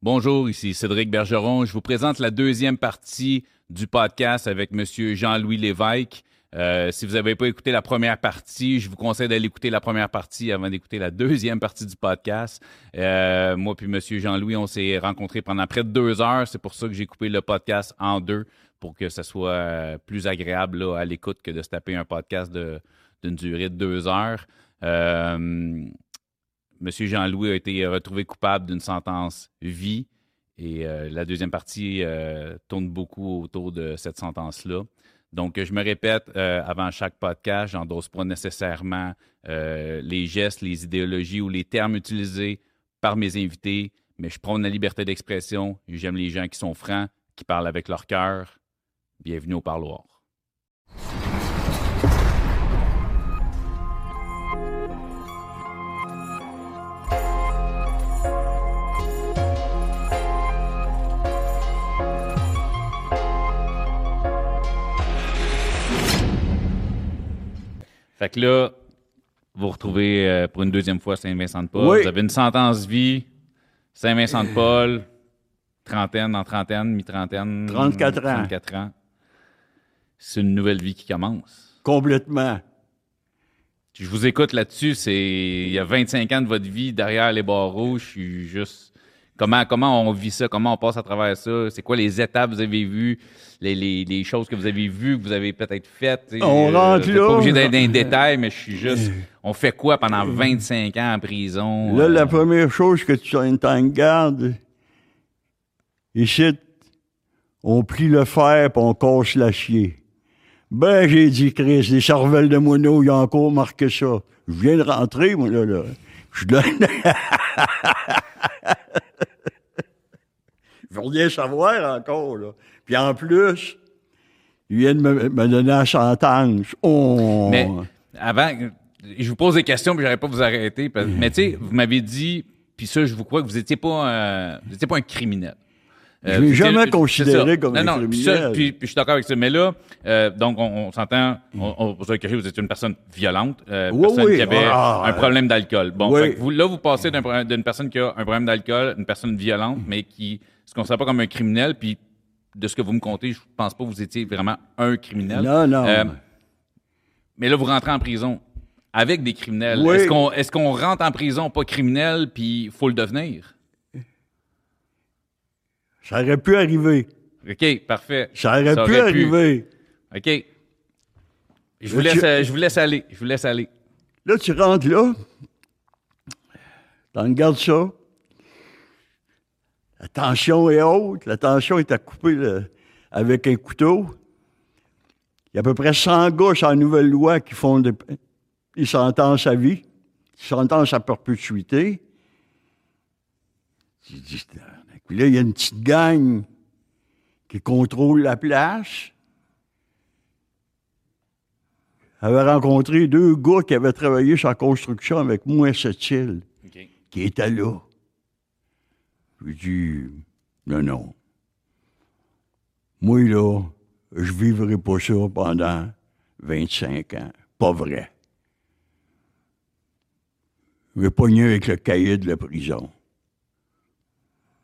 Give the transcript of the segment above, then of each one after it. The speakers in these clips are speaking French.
Bonjour, ici Cédric Bergeron. Je vous présente la deuxième partie du podcast avec M. Jean-Louis Lévesque. Euh, si vous n'avez pas écouté la première partie, je vous conseille d'aller écouter la première partie avant d'écouter la deuxième partie du podcast. Euh, moi puis M. Jean-Louis, on s'est rencontrés pendant près de deux heures. C'est pour ça que j'ai coupé le podcast en deux pour que ça soit euh, plus agréable à l'écoute que de se taper un podcast d'une durée de deux heures. Monsieur Jean-Louis a été retrouvé coupable d'une sentence vie et euh, la deuxième partie euh, tourne beaucoup autour de cette sentence-là. Donc, je me répète euh, avant chaque podcast, j'endosse pas nécessairement les gestes, les idéologies ou les termes utilisés par mes invités, mais je prône la liberté d'expression. J'aime les gens qui sont francs, qui parlent avec leur cœur. Bienvenue au parloir. Fait que là, vous vous retrouvez euh, pour une deuxième fois Saint-Vincent-de-Paul. Oui. Vous avez une sentence vie, Saint-Vincent-de-Paul, trentaine, en trentaine, mi-trentaine. 34 ans. 34 ans. C'est une nouvelle vie qui commence. Complètement. Je vous écoute là-dessus, c'est il y a 25 ans de votre vie derrière les barreaux, je suis juste comment comment on vit ça, comment on passe à travers ça, c'est quoi les étapes que vous avez vues, les, les, les choses que vous avez vues, que vous avez peut-être faites? On rentre vous êtes là. pas obligé d'être dans les détails, mais je suis juste on fait quoi pendant 25 ans en prison Là, euh, la première chose que tu as de garde, ici, on plie le fer puis on casse l'acier. Ben, j'ai dit, Chris, les cervelles de moineau, ils ont encore marqué ça. Je viens de rentrer, moi, là, là. Je donne... Je veux rien savoir encore, là. Puis en plus, ils viennent me, me donner la sentence. Oh! Mais avant, je vous pose des questions, puis j'aurais pas vous arrêter. mais tu sais, vous m'avez dit, puis ça, je vous crois que vous étiez pas, vous pas un criminel. Euh, Je l'ai jamais considéré comme non, un non, criminel. puis, puis je suis d'accord avec ça. Mais là, euh, donc, on, on s'entend, on, on vous a vous êtes une personne violente, euh, Oui, personne oui. qui avait Ah, un problème d'alcool. Bon, oui. fait que vous, là, vous passez d'une personne qui a un problème d'alcool, une personne violente, mais qui se considère pas comme un criminel, puis de ce que vous me contez, je pense pas que vous étiez vraiment un criminel. Non, non. Euh, mais là, vous rentrez en prison avec des criminels. Est-ce qu'on est qu'on rentre en prison pas criminel, puis il faut le devenir? Ça aurait pu arriver. OK, parfait. Ça aurait pu aurait arriver. OK. Je vous, Là, laisse, tu- euh, je vous laisse aller. Je vous laisse aller. Là, tu rentres là, t'en regardes ça. La tension est haute, la tension est à couper là, avec un couteau. Il y a à peu près 100 gars la nouvelle loi qui font des, des sentences à vie, des sentences à perpétuité. Tu dis. Puis là, il y a une petite gang qui contrôle la place. J'avais rencontré deux gars qui avaient travaillé sur la construction avec moi à cette île, qui étaient là. J'ai dit, non, non. Moi, là, je vivrai pas ça pendant 25 ans. Pas vrai. Je vais pogner avec le cahier de la prison.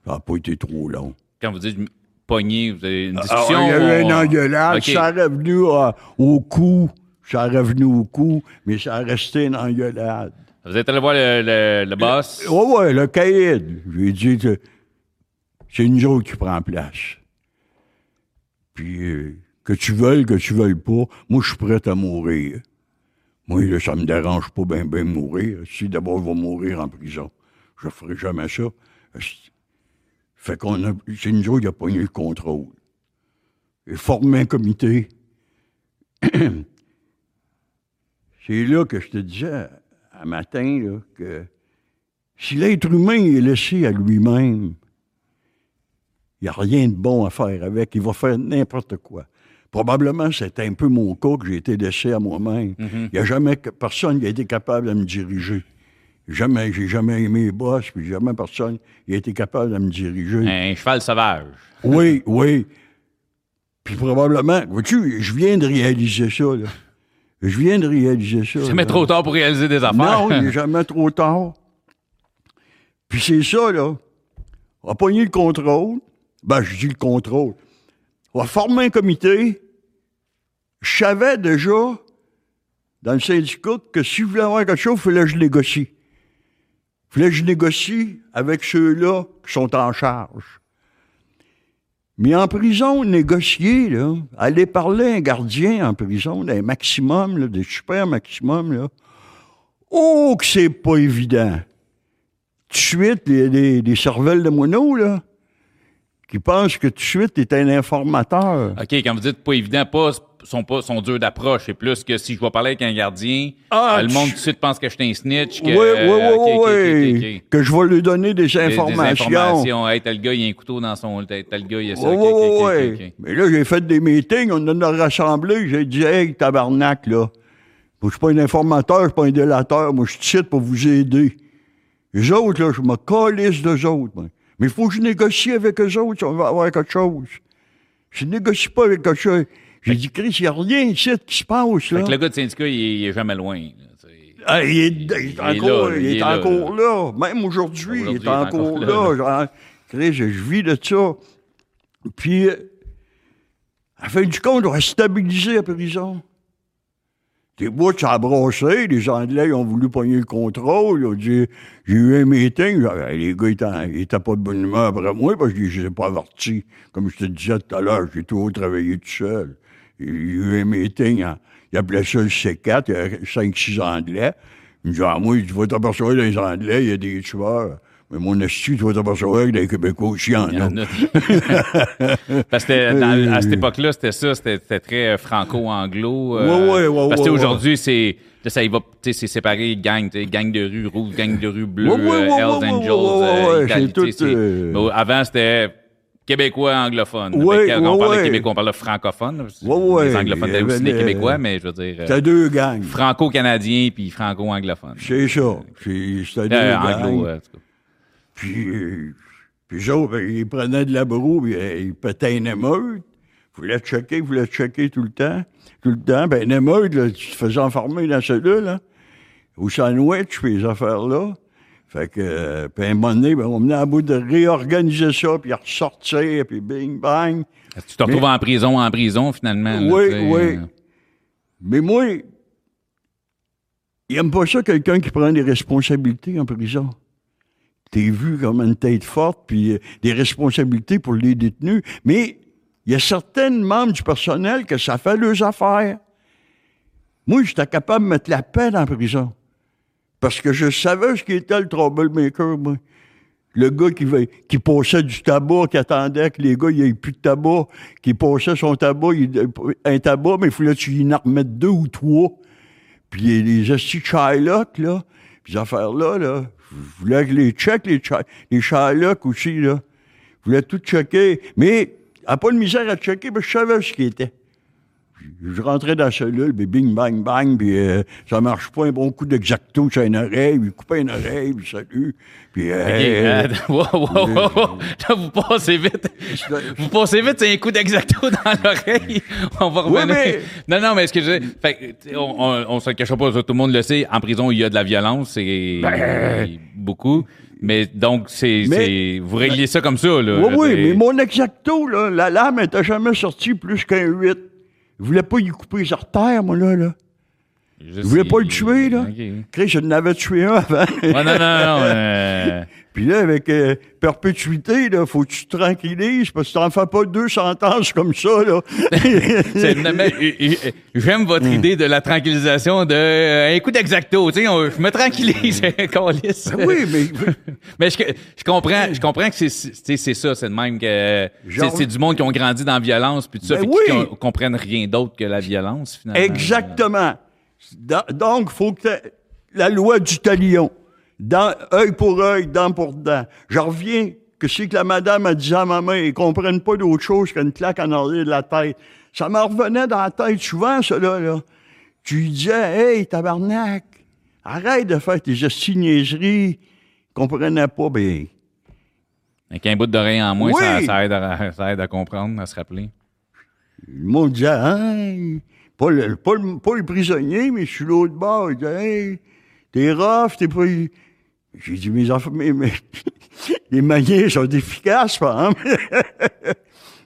Ça n'a pas été trop long. Quand vous dites pogner, vous avez une Ah, discussion? il y avait on- une engueulade, ça est revenu à- au cou, ça est revenu au cou, mais ça a resté une engueulade. Vous êtes allé voir le, le, le boss? Oui, oui, le caïd. J'ai dit, que c'est une autres qui prend place. Puis, euh, que tu veuilles, que tu veuilles pas, moi, je suis prêt à mourir. Moi, là, ça me dérange pas bien, bien mourir. Si d'abord, je vais mourir en prison, je ferai jamais ça. Fait qu'on a, c'est une autres qui a pogné le contrôle. Et formé un comité. c'est là que je te disais, un matin, là, que si l'être humain est laissé à lui-même, il n'y a rien de bon à faire avec. Il va faire n'importe quoi. Probablement, c'est un peu mon cas que j'ai été laissé à moi-même. Il n'y a jamais que personne qui a été capable de me diriger. Jamais, j'ai jamais aimé les boss, puis jamais personne qui a été capable de me diriger. Un cheval sauvage. Oui, oui. Puis probablement, vois-tu, je viens de réaliser ça, là. Je viens de réaliser ça. C'est jamais là. trop tard pour réaliser des affaires. Non, il n'est jamais trop tard. Puis c'est ça, là. On va pogner le contrôle. Ben, je dis le contrôle. On va former un comité. Je savais déjà, dans le syndicat, que si je voulais avoir quelque chose, il fallait que je négocie. Fallait que je négocie avec ceux-là qui sont en charge. Mais en prison, négocier, là, aller parler à un gardien en prison, d'un maximum, là, des super maximum, là, oh, que c'est pas évident. Tout de suite, des, des cervelles de moineaux, là, qui pensent que tout de suite, t'es un informateur. OK, quand vous dites pas évident, pas sont pas sont durs d'approche. C'est plus que si je vais parler avec un gardien, Ah, euh, le monde tout de suite pense que je suis un snitch. Que, Oui, oui, euh, oui. Que je vais lui donner des Des- Des, informations. informations. Hey, t'as le gars, il y a un couteau dans son. T'as le gars, il y a ça. Oui, oui. Mais là, j'ai fait des meetings, on en a rassemblé, j'ai dit, hey, tabarnak, là. Je suis pas un informateur, je suis pas un délateur, moi, je suis pour vous aider. Les autres, là, je me calisse d'eux autres, moi. Mais il faut que je négocie avec eux autres si on va avoir quelque chose. Je négocie pas avec quelque chose. J'ai dit, Chris, il n'y a rien ici qui se passe, Fait là. que le gars de syndicat, il, il est jamais loin. là. Ah, il est, il est Il est encore, là, il il est est là, encore là. Même aujourd'hui, il est il est encore là, Chris, je vis de ça. Puis, à la fin du compte, on va stabiliser la prison. Des bouts, ça a brossé. Les Anglais, ils ont voulu pogner le contrôle. Ils ont dit, j'ai eu un meeting. Les gars, ils étaient- ils étaient pas de bonne humeur après moi parce que je les ai pas avertis. Comme je te disais tout à l'heure, j'ai toujours travaillé tout seul. Il y a eu un meeting, hein, ils appelaient ça le C4, il y avait 5-6 Anglais. Ils me disaient, ah, moi, tu vas t'apercevoir les Anglais, il y a des tueurs. Mais mon esti, tu vas t'apercevoir que des Québécois aussi, il y en Il y en a. a. Parce que dans- à cette époque-là, c'était ça, c'était très euh, franco-anglo. euh, Ouais, ouais, ouais, Parce que ouais, aujourd'hui, c'est là, ça y va, tu sais, c'est séparé gang, gang de rue rouge, gang de rue bleue, Ouais, ouais, ouais, euh, Hells ouais, ouais, Angels, ouais, ouais, euh, ouais, c'est c'est- euh, avant, c'était québécois anglophone. Ouais, Fait que quand on parle de ouais. québécois, on parle de francophone. là, parce que Ouais, ouais. Les anglophones y aussi québécois, mais je veux dire euh, C'était deux gangs. franco-canadien puis franco-anglophone. C'est ça. C'est- C'était deux Euh, gangs. anglo, euh, en tout cas. Puis, euh, puis autres, ben, ils prenaient de la broue, puis euh, ils pétaient une émeute. Ils voulaient checker, ils voulaient checker tout le temps. Tout le temps. Ben, une émeute, là, tu te faisais enfermer dans celui là. Au sandwich, puis les affaires-là. Fait que, puis à un moment donné, ben, on venait à bout de réorganiser ça, puis ressortir, puis bing, bang. Tu te retrouves en prison, en prison, finalement. Oui, oui. euh? Mais moi, il aime pas ça, quelqu'un qui prend des responsabilités en prison. T'es vu comme une tête forte, puis euh, des responsabilités pour les détenus. Mais il y a certains membres du personnel que ça fait leurs affaires. Moi, j'étais capable de mettre la paix dans la prison. Parce que je savais ce qui était le troublemaker, moi. Le gars qui, qui passait du tabac, qui attendait que les gars, il plus de tabac, qui passait son tabac, il- un tabac, mais il fallait qu'il en remettre deux ou trois. Puis les, les de Shylock, là, ces affaires-là, là, je voulais que les check, les, les Shylock aussi, là. Je voulais tout checker. Mais, a pas de misère à checker, que je savais ce qui était. Je rentrais dans la cellule, puis bing, bang, bang, puis euh, ça marche pas, un bon coup d'exacto sur une oreille, puis couper une oreille, puis salut. Puis, euh, attends, wow, wow, wow, wow. Là, vous passez vite. Vous passez vite, c'est un coup d'exacto dans l'oreille. On va Oui, revenir. mais- Non, non, mais ce que je fait on, on, on se le cachera pas, tout le monde le sait. En prison, il y a de la violence, et beaucoup. Mais donc, c'est, Ben. C'est, vous réglez ça comme ça, là. Oui, oui, mais mon exacto, là, la lame n'était jamais sortie plus qu'un 8. Je voulais pas y couper les artères, moi, là. là. Je Je voulais sais. pas le tuer, là. OK. Chris, je n'avais tué un avant. Ouais, non, non, non. euh, Puis là, avec euh, perpétuité, là, faut que tu te tranquillises, parce que tu n'en fais pas deux sentences comme ça, là. J'aime votre Hmm. idée de la tranquillisation de euh, un coup d'exacto. Tu sais, je me tranquillise, câlisse. Ben oui, mais Mais je, je comprends, je comprends que c'est, ça, c'est de même que c'est, du monde qui ont grandi dans la violence puis tout ça, Ben oui. com- comprennent rien d'autre que la violence finalement. Exactement. Donc, il faut que la loi du talion. Dans, œil pour œil, dent pour dent. Je reviens que c'est que la madame a dit à ma main, ils comprennent pas d'autre chose qu'une claque en arrière de la tête. Ça me revenait dans la tête souvent, cela, là. Tu lui disais, hey, tabarnak, arrête de faire tes. Ils comprenaient pas, ben, Avec un bout d'oreille en moins, Oui. ça, ça aide à, ça aide à comprendre, à se rappeler. Le monde disait, hey, pas le, pas, le, pas le prisonnier, mais je suis l'autre bord. Il disait, hey, t'es rough, t'es pas. J'ai dit, mes enfants, mais, mais les manières sont efficaces, par exemple.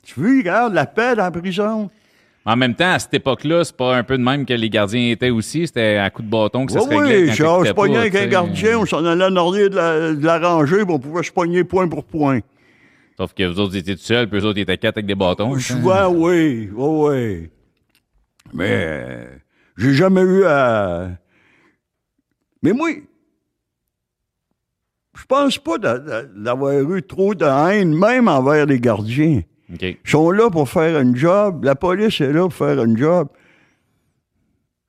tu veux, regarde, la paix dans la prison. En même temps, à cette époque-là, c'est pas un peu de même que les gardiens étaient aussi. C'était à coup de bâton que ça Oui, se réglait. oui, quand je je pognais avec un gardien, on s'en allait en arrière de la, de la rangée, puis on pouvait se pogner point pour point. Sauf que vous autres étiez tout seuls, puis eux autres étaient quatre avec des bâtons. tu sais. Souvent, oui, oui, oui. Mais euh, j'ai jamais eu à... Mais moi, je pense pas d'a- d'a- d'avoir eu trop de haine, même envers les gardiens. OK. Ils sont là pour faire un job. La police est là pour faire un job.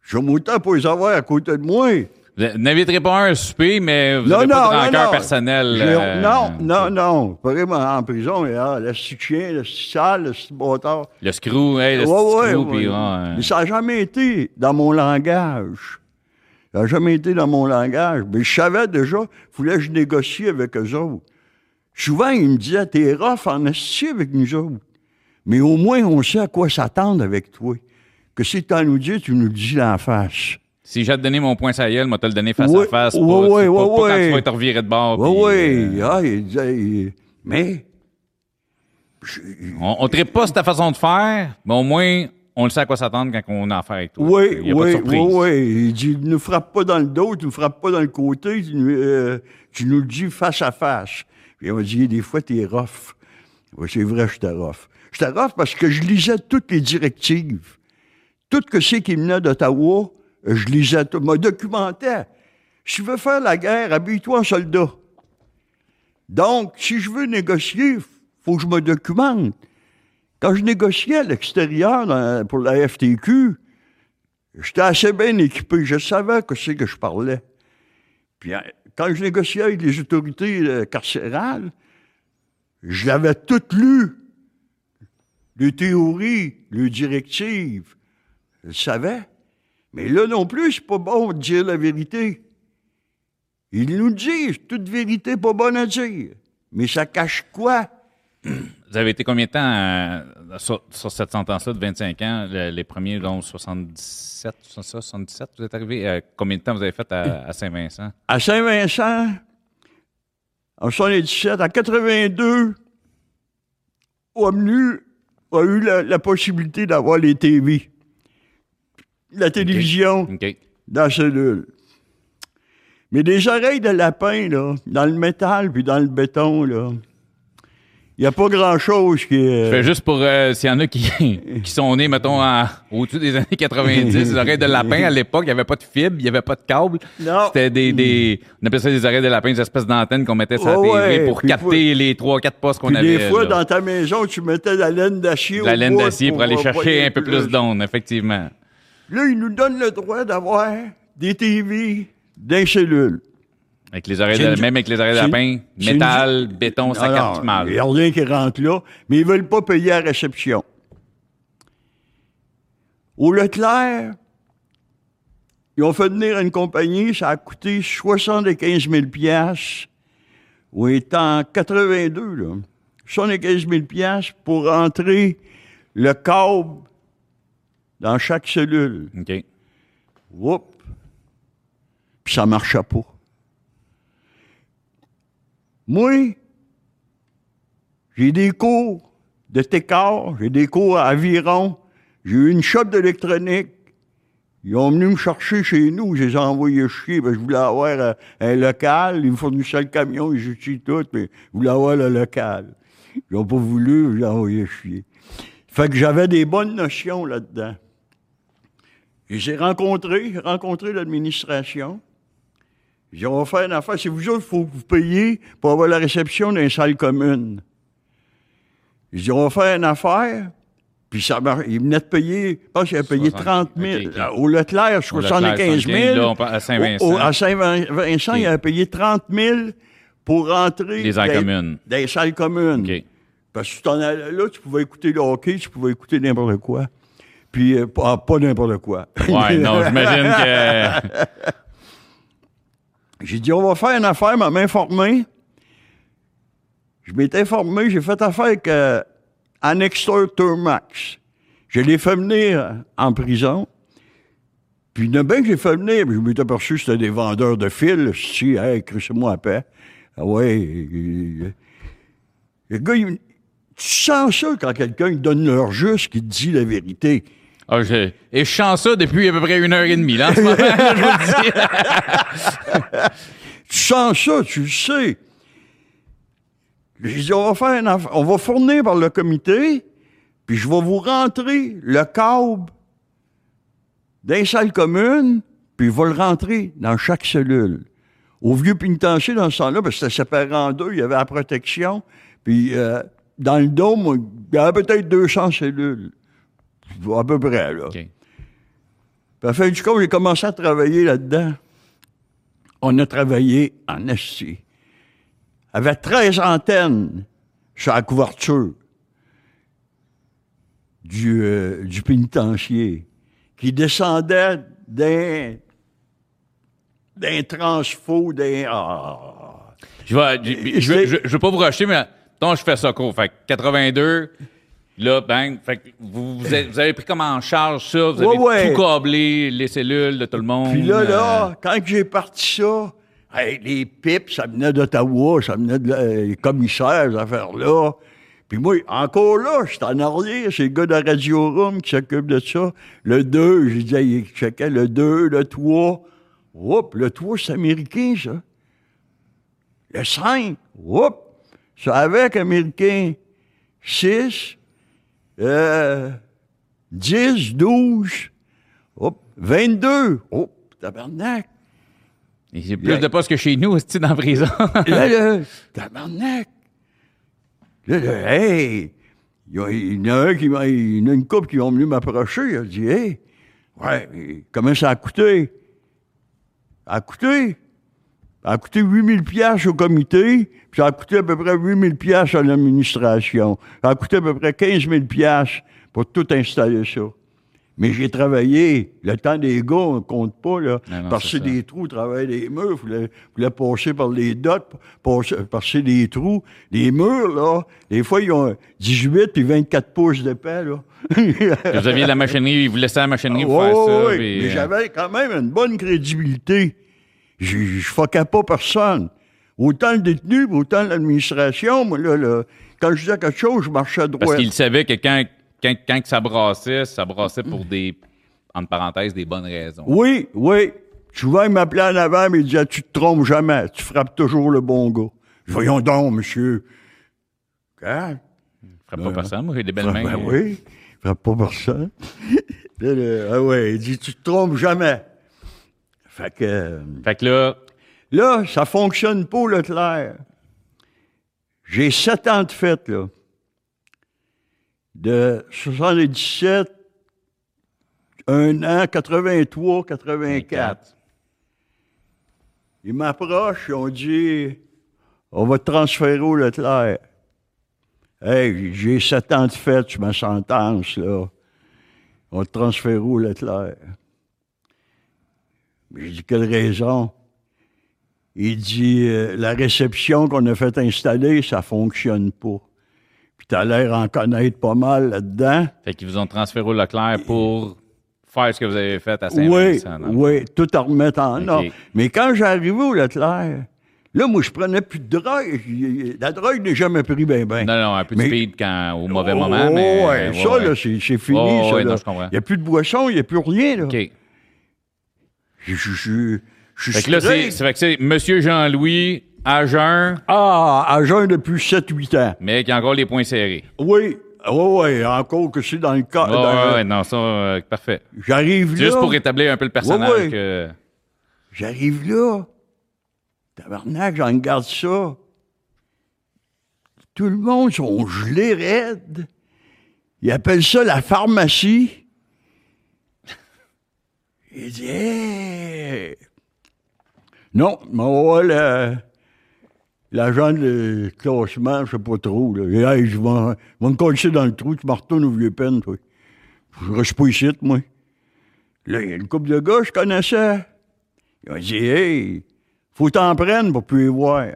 J'aime autant pour les avoir à côté de moi. Vous n'inviterez pas un souper, mais vous Non, n'avez pas de non, rancœur non. personnel. J'ai- euh, non, non, non. Vraiment en prison, mais ah, le petit chien, le petit sale, le petit bâtard. Le screw, hey, le Ouais, screw, ouais. Mais ça n'a jamais été dans mon langage. Ça n'a jamais été dans mon langage. Mais je savais déjà, il fallait que je négocie avec eux autres. Souvent, ils me disaient, t'es rough en esti avec nous autres. Mais au moins, on sait à quoi s'attendre avec toi. Que si tu nous dis, tu nous le dis en face. Si j'ai à te donner mon point est, moi te le donner face à face. ouais, pas, tu- pas- pas quand tu vas être reviré de bord. Oui, puis, oui. euh, Ah, il disait, il- mais, je- on ne traite pas cette façon de faire, mais au moins, on le sait à quoi s'attendre quand on a affaire avec toi. Oui, Il y a pas de oui, oui, oui. Il dit, ne frappe pas dans le dos, tu ne frappes pas dans le côté, tu, nous- euh, tu nous le dis face à face. Puis on m'a dit, des fois, t'es rough. Oui, c'est vrai, j'étais rough. J'étais rough parce que je lisais toutes les directives. Tout ce que c'est qui venait d'Ottawa, je lisais tout, me documentais. Si tu veux faire la guerre, habille-toi en soldat. Donc, si je veux négocier, faut que je me documente. Quand je négociais à l'extérieur dans- pour la FTQ, j'étais assez bien équipé. Je savais que c'est que je parlais. Puis hein, quand je négociais avec les autorités euh, carcérales, je l'avais tout lu. Les théories, les directives. Je le savais. Mais là non plus, c'est pas bon de dire la vérité. Ils nous disent, toute vérité pas bonne à dire. Mais ça cache quoi? Vous avez été combien de temps euh, sur, sur cette sentence-là de 25 ans? Le- les premiers, donc 77, c'est ça, 77, vous êtes arrivé? Euh, combien de temps vous avez fait à, Saint-Vincent? À Saint-Vincent, en 77, à 82, OMNU a eu la, la possibilité d'avoir les TV. La télévision dans la cellule. Mais des oreilles de lapin, là, dans le métal puis dans le béton, là, il n'y a pas grand-chose qui est... Je fais juste pour euh, s'il y en a qui, qui sont nés, mettons, en- au-dessus des années 90, les oreilles de lapin, à l'époque, il n'y avait pas de fibre, il n'y avait pas de câble. Non. C'était des, des. On appelait ça des oreilles de lapin, des espèces d'antennes qu'on mettait sur la TV ouais, pour puis capter les trois, quatre postes qu'on avait. des fois, là. dans ta maison, tu mettais de la laine d'acier De la laine d'acier pour aller chercher un peu plus d'ondes, effectivement. Là, ils nous donnent le droit d'avoir des TV d'un cellule. Avec les oreilles C'est de, une- même avec les oreilles de lapin, métal, béton, ça capte mal. Il n'y a rien qui rentre là, mais ils ne veulent pas payer à la réception. Au Leclerc, ils ont fait venir une compagnie, ça a coûté 75 000 piastres. Oui, en 82, là. 75 000 piastres pour entrer le câble dans chaque cellule. OK. Whoop. Puis ça marchait pas. Moi, j'ai des cours de Técart, j'ai des cours à Aviron, j'ai eu une shop d'électronique. Ils ont venu me chercher chez nous, je les ai envoyés chier, parce que je voulais avoir euh, un local, ils me fournissaient le camion, ils utilisent tout, mais je voulais avoir le local. Ils n'ont pas voulu, je les ai envoyés chier. Fait que j'avais des bonnes notions là-dedans. Et j'ai rencontré, rencontré l'administration. J'ai dit, on va faire une affaire. C'est vous autres, il faut que vous payiez pour avoir la réception d'une salle commune. J'ai dit, on va faire une affaire. Puis ça mar- il venait de payer, je pense qu'il a payé 60, 30 000. ok, ok. Au Leclerc, Au Leclerc, 75 000. là, on à Saint-Vincent. À Saint-Vincent, Ok. il a payé 30 000 pour rentrer Les salles dans- communes. dans les salles communes. Parce que tu t'en allais là, tu pouvais écouter le hockey, tu pouvais écouter n'importe quoi. Puis, euh, pas, pas n'importe quoi. Ouais, non, j'imagine que. J'ai dit, on va faire une affaire, m'a m'informer. Je m'étais informé, j'ai fait affaire avec euh, Annexter Turmax. Je l'ai fait venir en prison. Puis a bien que j'ai fait venir, je m'étais aperçu que c'était des vendeurs de fils. Si, hey, crissez-moi à paix. Ah ouais. Le gars, tu sens ça quand quelqu'un donne l'heure juste, qui te dit la vérité. Ah, je- Et je chante ça depuis à peu près une heure et demie, là, je vous. Tu sens ça, tu le sais. J'ai dit, on va faire une on va fournir par le comité, puis je vais vous rentrer le câble d'un salle commune, puis il va le rentrer dans chaque cellule. Au vieux pénitencier, dans ce temps-là, parce que c'était séparé en deux, il y avait la protection, puis euh, dans le dôme, il y avait peut-être 200 cellules. À peu près, là. Puis à la fin du compte, j'ai commencé à travailler là-dedans. On a travaillé en esti. Avait 13 antennes sur la couverture du, euh, du pénitencier qui descendaient d'un d'un transfo, d'un... ah. Je vais, je, je, je- je veux pas vous racheter, mais attends, je fais ça court. Fait que 82, là, bang. Fait que vous, vous, avez, vous avez pris comme en charge ça, vous avez Ouais, ouais. tout câblé, les cellules de tout le monde. Puis là, euh, là, quand j'ai parti ça, hey, les pipes, ça venait d'Ottawa, ça venait de les commissaires, ces affaires-là. Puis moi, encore là, j'étais en arrière, c'est le gars de la Radio Room qui s'occupe de ça. Le 2, je disais, il checkait le 2, le 3. Oups, le 3, c'est américain, ça. Le 5, oups, c'est avec américain. 6, euh, 10, 12, hop, 22. Oh, tabarnak. C'est plus de postes que chez nous, c'est dans la prison? Là, là, tabarnak. Là, là, hey, il y, a- il y en a un qui m'a, il y en a une couple qui ont venu m'approcher. Il a dit, hey, ouais, mais comment ça a coûté? Ça a coûté? Ça a coûté 8000 pièces au comité, puis ça a coûté à peu près 8000 pièces à l'administration. Ça a coûté à peu près 15 000 pièces pour tout installer ça. Mais j'ai travaillé. Le temps des gars, on compte pas, là. Ça. des trous, travailler des murs, fallait, fallait passer par les dots, passer, passer des trous. Les murs, là, des fois, ils ont 18 et 24 pouces d'épais, là. vous aviez la machinerie, vous laissez la machinerie pour Ouais, faire ça. ouais, ouais. puis, Mais euh, j'avais quand même une bonne crédibilité. Je je foquais pas personne. Autant le détenu, autant l'administration. Moi, là, là, quand je disais quelque chose, je marchais droit. Parce qu'il savait que quand, quand, quand ça brassait, ça brassait pour des, entre parenthèses, des bonnes raisons. Oui, oui. Souvent, il m'appelait en avant, mais il disait Tu te trompes jamais, tu frappes toujours le bon gars. Voyons donc, monsieur. Hein? Ferais pas personne, moi, j'ai des belles Ben, mains. ben oui, il frappe pas personne. Ah ouais, il dit Tu te trompes jamais. Fait que. Fait que là, Là, ça fonctionne pas, Leclerc. J'ai sept ans de fête, là. De 77, un an, 83, 84. Ils m'approchent, ils ont dit On va te transférer au Leclerc. Hey, j'ai sept ans de fête sur ma sentence, là. On te transférer au Leclerc. J'ai dit Quelle raison? Il dit euh, La réception qu'on a fait installer, ça fonctionne pas. Puis t'as l'air en connaître pas mal là-dedans. fait qu'ils vous ont transféré au Leclerc pour faire ce que vous avez fait à Oui, dans le oui, tout à remettre en ordre. Mais quand j'arrivais au Leclerc, là, moi, je prenais plus de drogue. La drogue n'est jamais pris bien, bien. Non, non, un peu de Mais- speed quand, au mauvais Oh, moment, mais... ouais, ça, ouais. là, c'est fini. Oh, ça, ouais, là. non, je comprends. Il n'y a plus de boisson, il n'y a plus rien, là. OK. Je, je, je, je Fait suis que là, c'est, fait que c'est Monsieur Jean-Louis à jeun, Ah, à jeun depuis 7-8 ans. mais qui a encore les points serrés. Oui, oui, oui, encore que c'est dans le cas. Ouais, ouais, non, ça, euh, parfait. J'arrive là. Juste pour rétablir un peu le personnage. Que- J'arrive là. Tabarnak, j'en garde ça. Tout le monde sont gelés raides. Ils appellent ça la pharmacie. Il dit, hey! Non, mais ouais, le- l'agent de classement, je sais pas trop. Là. Il dit, je vais, me coller dans le trou, tu me retournes au vieux peine, toi. Je reste pas ici, moi. Là, il y a une couple de gars, je connaissais. Ils ont dit, hey, faut t'en prendre pour plus voir.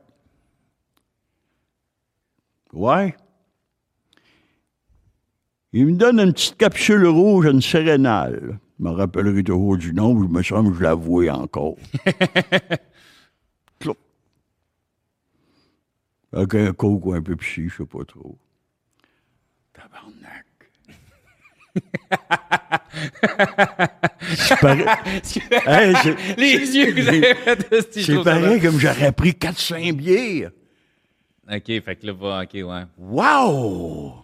Ouais. Il me donne une petite capsule rouge, une sérénale. Je me rappellerai toujours du nom, je me semble que je l'avouais encore. Avec un coke ou un Pepsi, je sais pas trop. Tabarnak. C'est. Hey, c'est- Les yeux que vous avez fait, je C'est trouve ça pareil comme j'aurais pris 4-5 bières. OK, fait que là, va, OK, ouais. Wow!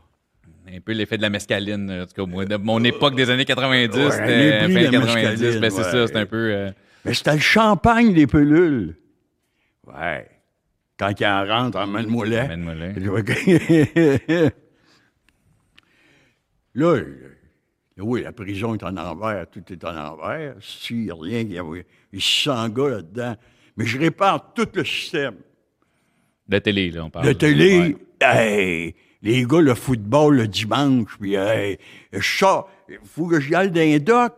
Un peu l'effet de la mescaline, en tout cas, moi, de mon époque des années 90, Ouais, c'était prix fin de la 90, mescaline, ben c'est ouais. ça, c'est un peu... euh, Mais c'était le champagne des pelules. Ouais. Quand il en rentre, emmène-moi là. Amène-moi là. là, euh, oui, la prison est en envers, tout est en envers. S'il n'y a rien, il y a il se sent gars là-dedans. Mais je répare tout le système. De télé, là, on parle. De télé, Ouais. hey, les gars, le football le dimanche, puis hey, il faut que j'y aille dans un dock.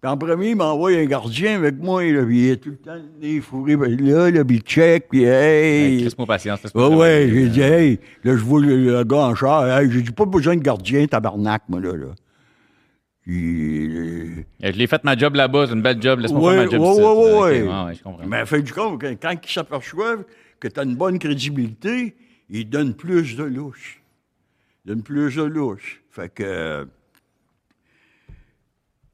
Puis en premier, il m'envoie un gardien avec moi, là, puis il est tout le temps les fourrés, puis là, là, puis il check, puis Hey. Laisse-moi patience. laisse-moi Ouais, ouais, j'ai dit, hey, là, je vois le, le gars en char, hey, j'ai dit, pas besoin de gardien, tabarnak, moi, là, là. Il- Euh, Je l'ai fait ma job là-bas, c'est une belle job, laisse-moi Ouais, faire ma job ouais, ici, ouais, ouais, ouais. ouais, je comprends. Mais fait du compte, quand, quand ils s'aperçoivent que tu as une bonne crédibilité, ils donnent plus de louche. Plus de louche. Fait que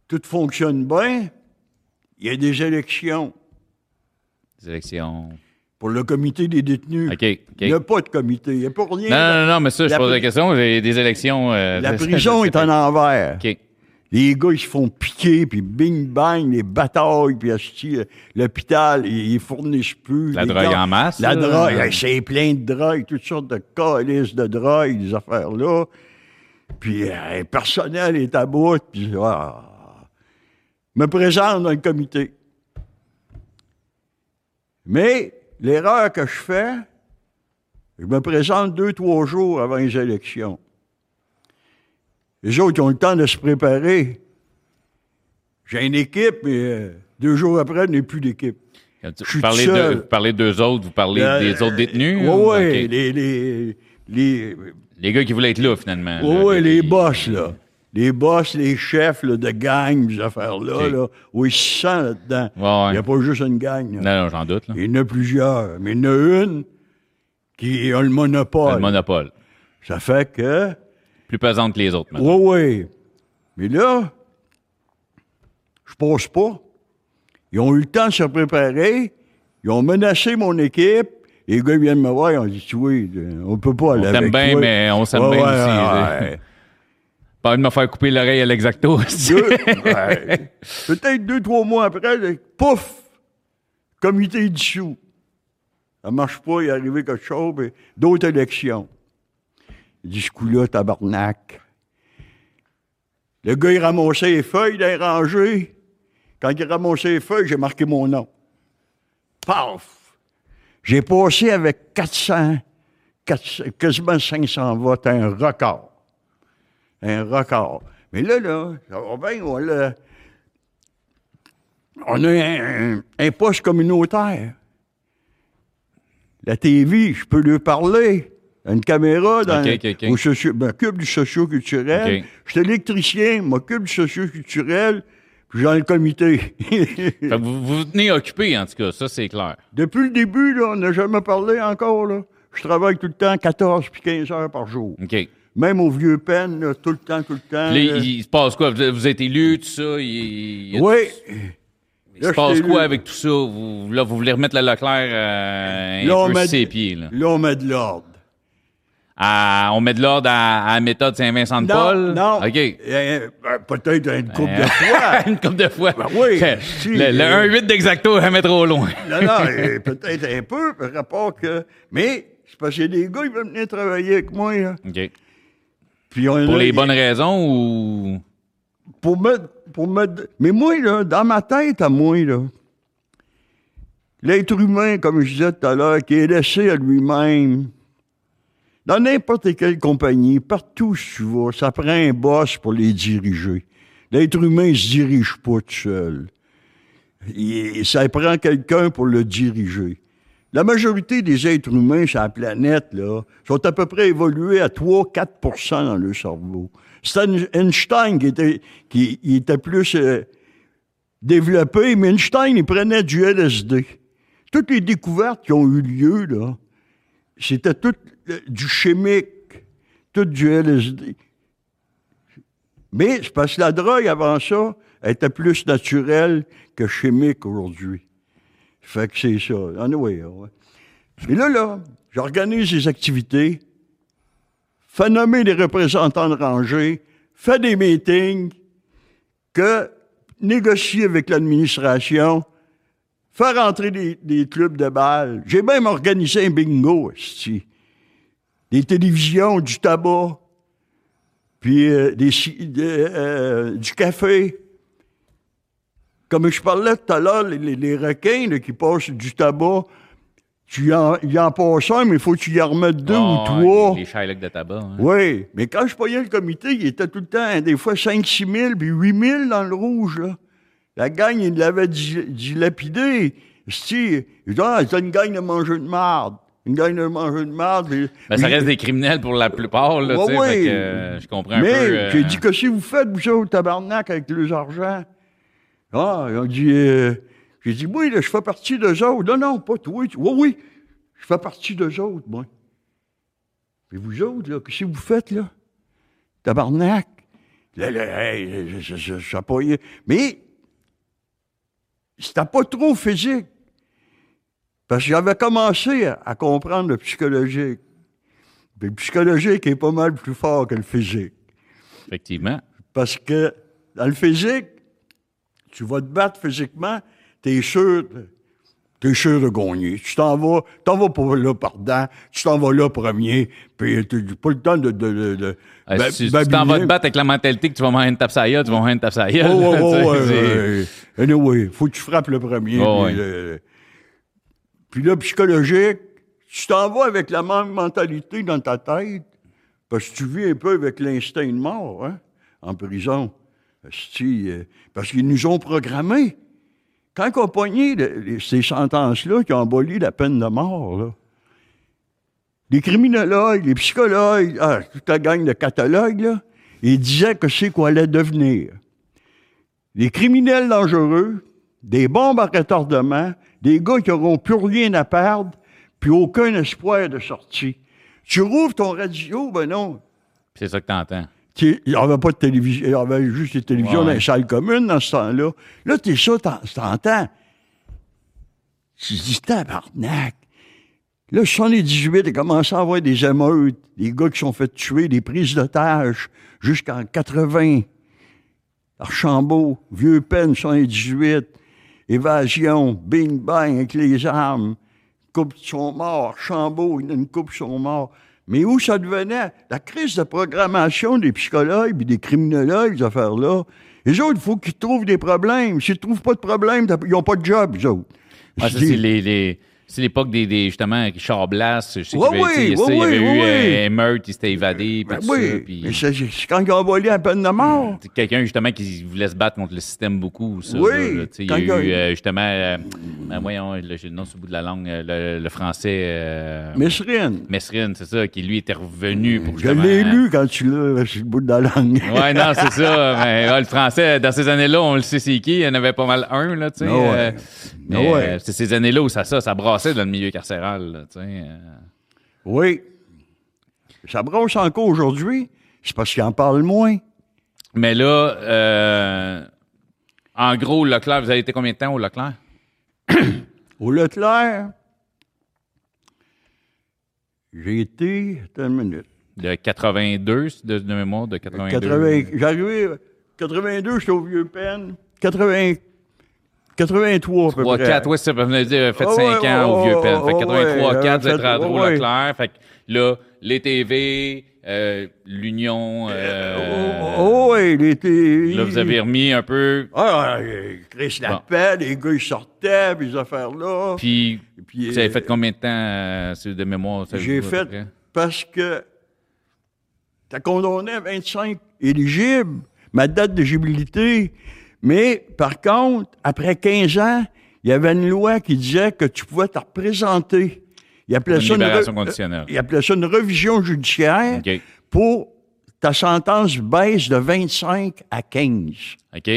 tout fonctionne bien. Il y a des élections Des élections. pour le comité des détenus. OK, OK. Il n'y a pas de comité. Il n'y a pas rien. Non, non, non, mais ça, je pose la question. J'ai des élections. euh, La prison est en envers. Les gars, ils se font piquer, puis bing bang, les batailles, puis asti, euh, l'hôpital, ils, fournissent plus. La drogue gars- en masse, La drogue, c'est plein de drogue, toutes sortes de calices de drogue, des affaires-là. Puis euh, le personnel est à bout, puis ah. me présente dans le comité. Mais l'erreur que je fais, je me présente deux, trois jours avant les élections. Les autres, ils ont le temps de se préparer. J'ai une équipe, mais euh, deux jours après, n'y a plus d'équipe. Je Vous parlez, de, vous parlez d'eux autres, vous parlez Euh, des autres détenus? Oui, ou- les, les, les, Les gars qui voulaient être là, finalement. oui, oui, les boss, là. Les boss, les chefs là, de gang, ces affaires-là, OK. là, où ils se sentent là-dedans. Ouais, ouais. Il n'y a pas juste une gang. là. Non, non, j'en doute. Là. Il y en a plusieurs. Mais il y en a une qui a le monopole. Le monopole. Ça fait que Plus pesante que les autres, maintenant. Oui, oui. Mais là, je passe pas. Ils ont eu le temps de se préparer. Ils ont menacé mon équipe. Les gars viennent me voir. Ils ont dit, tu vois, on peut pas aller On t'aime avec bien, toi. mais on s'aime Ouais, bien ouais, aussi. ouais. Pas envie de me faire couper l'oreille à l'exacto. Peut-être deux, trois mois après, pouf, comité dissous. Ça marche pas, il est arrivé quelque chose, mais d'autres élections. Il dit, ce coup-là, tabarnak. Le gars, il ramassait les feuilles dans les rangées. Quand il ramassait les feuilles, j'ai marqué mon nom. Paf! J'ai passé avec 400, 400, quasiment 500 votes, un record. Un record. Mais là, là, ça va bien, on a, on a un poste communautaire. La TV, je peux lui parler. Une caméra dans OK, OK, OK. au socio, je m'occupe du socio-culturel. Je suis électricien, m'occupe du socio-culturel, puis j'ai le comité. Fait que vous, vous tenez occupé, en tout cas. Ça, c'est clair. Depuis le début, là, on n'a jamais parlé encore. Là. Je travaille tout le temps 14 puis 15 heures par jour. Même au vieux peine, là, tout le temps, tout le temps. là, là. il, se passe quoi? Vous, êtes élu, tout ça? Il, il- Oui. il se passe quoi avec tout ça? Vous, là, vous voulez remettre le Leclerc euh, un Là, peu sur ses pieds, là. Là, on met de l'ordre. À- on met de l'ordre à, à la méthode Saint-Vincent-de-Paul? Non, non. OK. Euh, ben, Peut-être une couple de fois. Une couple de fois. Ben oui. Le, Si, le euh, 1-8 d'exacto, jamais trop loin. non, non, euh, peut-être un peu, par rapport que. Mais, c'est parce y a des gars, ils veulent venir travailler avec moi. Là. OK. Puis on Pour les bonnes raisons ou? Pour me, pour me. Mais moi, là, dans ma tête, à moi, là, l'être humain, comme je disais tout à l'heure, qui est laissé à lui-même, dans n'importe quelle compagnie, partout où tu vas, ça prend un boss pour les diriger. L'être humain ne se dirige pas tout seul. Ça prend quelqu'un pour le diriger. La majorité des êtres humains sur la planète là, sont à peu près évolués à 3-4% dans le cerveau. C'était Einstein qui était, qui était plus euh, développé, mais Einstein, il prenait du LSD. Toutes les découvertes qui ont eu lieu, là, c'était tout euh, du chimique, tout du LSD. Mais c'est parce que la drogue, avant ça, elle était plus naturelle que chimique aujourd'hui. Fait que c'est ça. Anyway, ouais. Mais là, là, j'organise des activités, fais nommer des représentants de rangée, fais des meetings, que négocier avec l'administration, faire rentrer des, des clubs de balles. J'ai même organisé un bingo, esti. Des télévisions, du tabac, puis euh, des, de- euh, du café. Comme je parlais tout à l'heure, les, requins là, qui passent du tabac, tu en, il en passe un, mais il faut que tu y en remettes deux Ah, ou ouais, trois. Les, les Shylock de tabac. hein. Oui, mais quand je payais le comité, il était tout le temps, hein, des fois 5-6 000, puis 8 000 dans le rouge, là. La gang, il l'avait di- dilapidé. Si, ah, c'est une gang de mangeux de marde. Une gang de mangeux de marde. Ben, ça reste des criminels pour la plupart, là, Ouais, tu sais. ouais. fait que, euh, je comprends un Mais peu. euh, j'ai dit, que si vous faites, vous autres, tabarnak, avec les argent? Ah, ils ont dit, euh, j'ai dit, oui, là, je fais partie d'eux autres. Non, non, pas toi. Tu- Oui, oui, je fais partie d'eux autres, moi. Mais vous autres, là, qu'est-ce que vous faites, là? Tabarnak. Là, là, hey, je, je, je, je sais pas, y- Mais, c'était pas trop physique. Parce que j'avais commencé à, à comprendre le psychologique. Puis le psychologique est pas mal plus fort que le physique. Effectivement. Parce que dans le physique, tu vas te battre physiquement, t'es sûr, t'es sûr de gagner. Tu t'en vas, t'en vas pas là pardon, tu t'en vas là premier, puis t'as pas le temps de... de, de, de ba- si tu t'en vas te battre avec la mentalité que tu vas manger une tape tu vas manger une tape Oh, oh, oh, ouais, ouais. Anyway, faut que tu frappes le premier. Oh, puis, ouais. le- puis là, psychologique, tu t'en vas avec la même mentalité dans ta tête, parce que tu vis un peu avec l'instinct de mort, hein, en prison. Euh, parce qu'ils nous ont programmés. Quand on pogné ces sentences-là qui ont aboli la peine de mort, là, les criminologues, les psychologues, ah, toute la gang de catalogues, là, ils disaient que c'est quoi allait devenir des criminels dangereux, des bombes à retardement, des gars qui n'auront plus rien à perdre, puis aucun espoir de sortie. Tu rouvres ton radio, ben non. C'est ça que t'entends. Il n'y avait pas de télévision, il y avait juste des télévisions Ouais. dans les salles communes dans ce temps-là. Là, t'es ça, t'en- t'entends. Tu te dis, tabarnak. Là, 78, il a commencé à avoir des émeutes, des gars qui sont fait tuer, des prises d'otages, jusqu'en 80. Archambault, Vieux Peine, 78, évasion, bing bang avec les armes, couple sont morts, a une couple sont morts. Mais où ça devenait? La crise de programmation des psychologues et des criminologues, ces affaires-là. Les autres, il faut qu'ils trouvent des problèmes. S'ils ne trouvent pas de problème, ils n'ont pas de job, les autres. Ah, ça, c'est les, les- c'est l'époque des, des, justement, Richard Blas. Je sais Ouais, qu'il y avait, oui, il y avait oui, eu oui. euh, un meurtre, il s'était évadé, puis Ben tout ça. oui, puis- mais c'est c'est quand ils ont volé la peine de mort. C'est quelqu'un justement qui voulait se battre contre le système beaucoup. Ça, Oui, là, là. Il y a il a- eu euh, justement, euh, ben, voyons, j'ai le nom sur le bout de la langue, euh, le, le français euh, Mesrine, Mesrine, c'est ça, qui lui était revenu pour je l'ai lu quand tu l'as sur le bout de la langue. Ouais, non, c'est ça. Mais le français, dans ces années-là, on le sait c'est qui. Il y en avait pas mal un, là, tu sais. Euh, Ah ouais. euh, c'est ces années-là où ça, ça, ça passait dans le milieu carcéral. Là, euh... Oui. Chabron Sanko aujourd'hui, c'est parce qu'il en parle moins. Mais là, euh, en gros, Leclerc, vous avez été combien de temps au Leclerc? au Leclerc, j'ai été, une minute. De 82, de, de mémoire, de 82. j'arrivais, 82, j'étais au Vieux-Pen. 84, 83 à peu 3, près. 4, oui, ça, de dire, faites Ah 5 ouais, ans au ouais, vieux pen. Fait que ouais, 83, ouais, 4, vous êtes fait- rentré au. Leclerc. Fait que là, les TV, euh, l'Union, euh, oh, oui, il était. là, vous avez remis un peu, Ah, euh, Chris Bon. l'appelle, les gars, ils sortaient, puis ces affaires-là. puis Puis, vous avez euh, fait combien de temps, euh, c'est de mémoire? ça J'ai fait parce que t'as condamné à 25 éligibles, ma date d'éligibilité. Mais par contre, après 15 ans, il y avait une loi qui disait que tu pouvais te représenter. Il appelait, Une ça une, libération re- conditionnelle. il appelait ça une revision judiciaire OK. pour ta sentence baisse de 25 à 15. OK?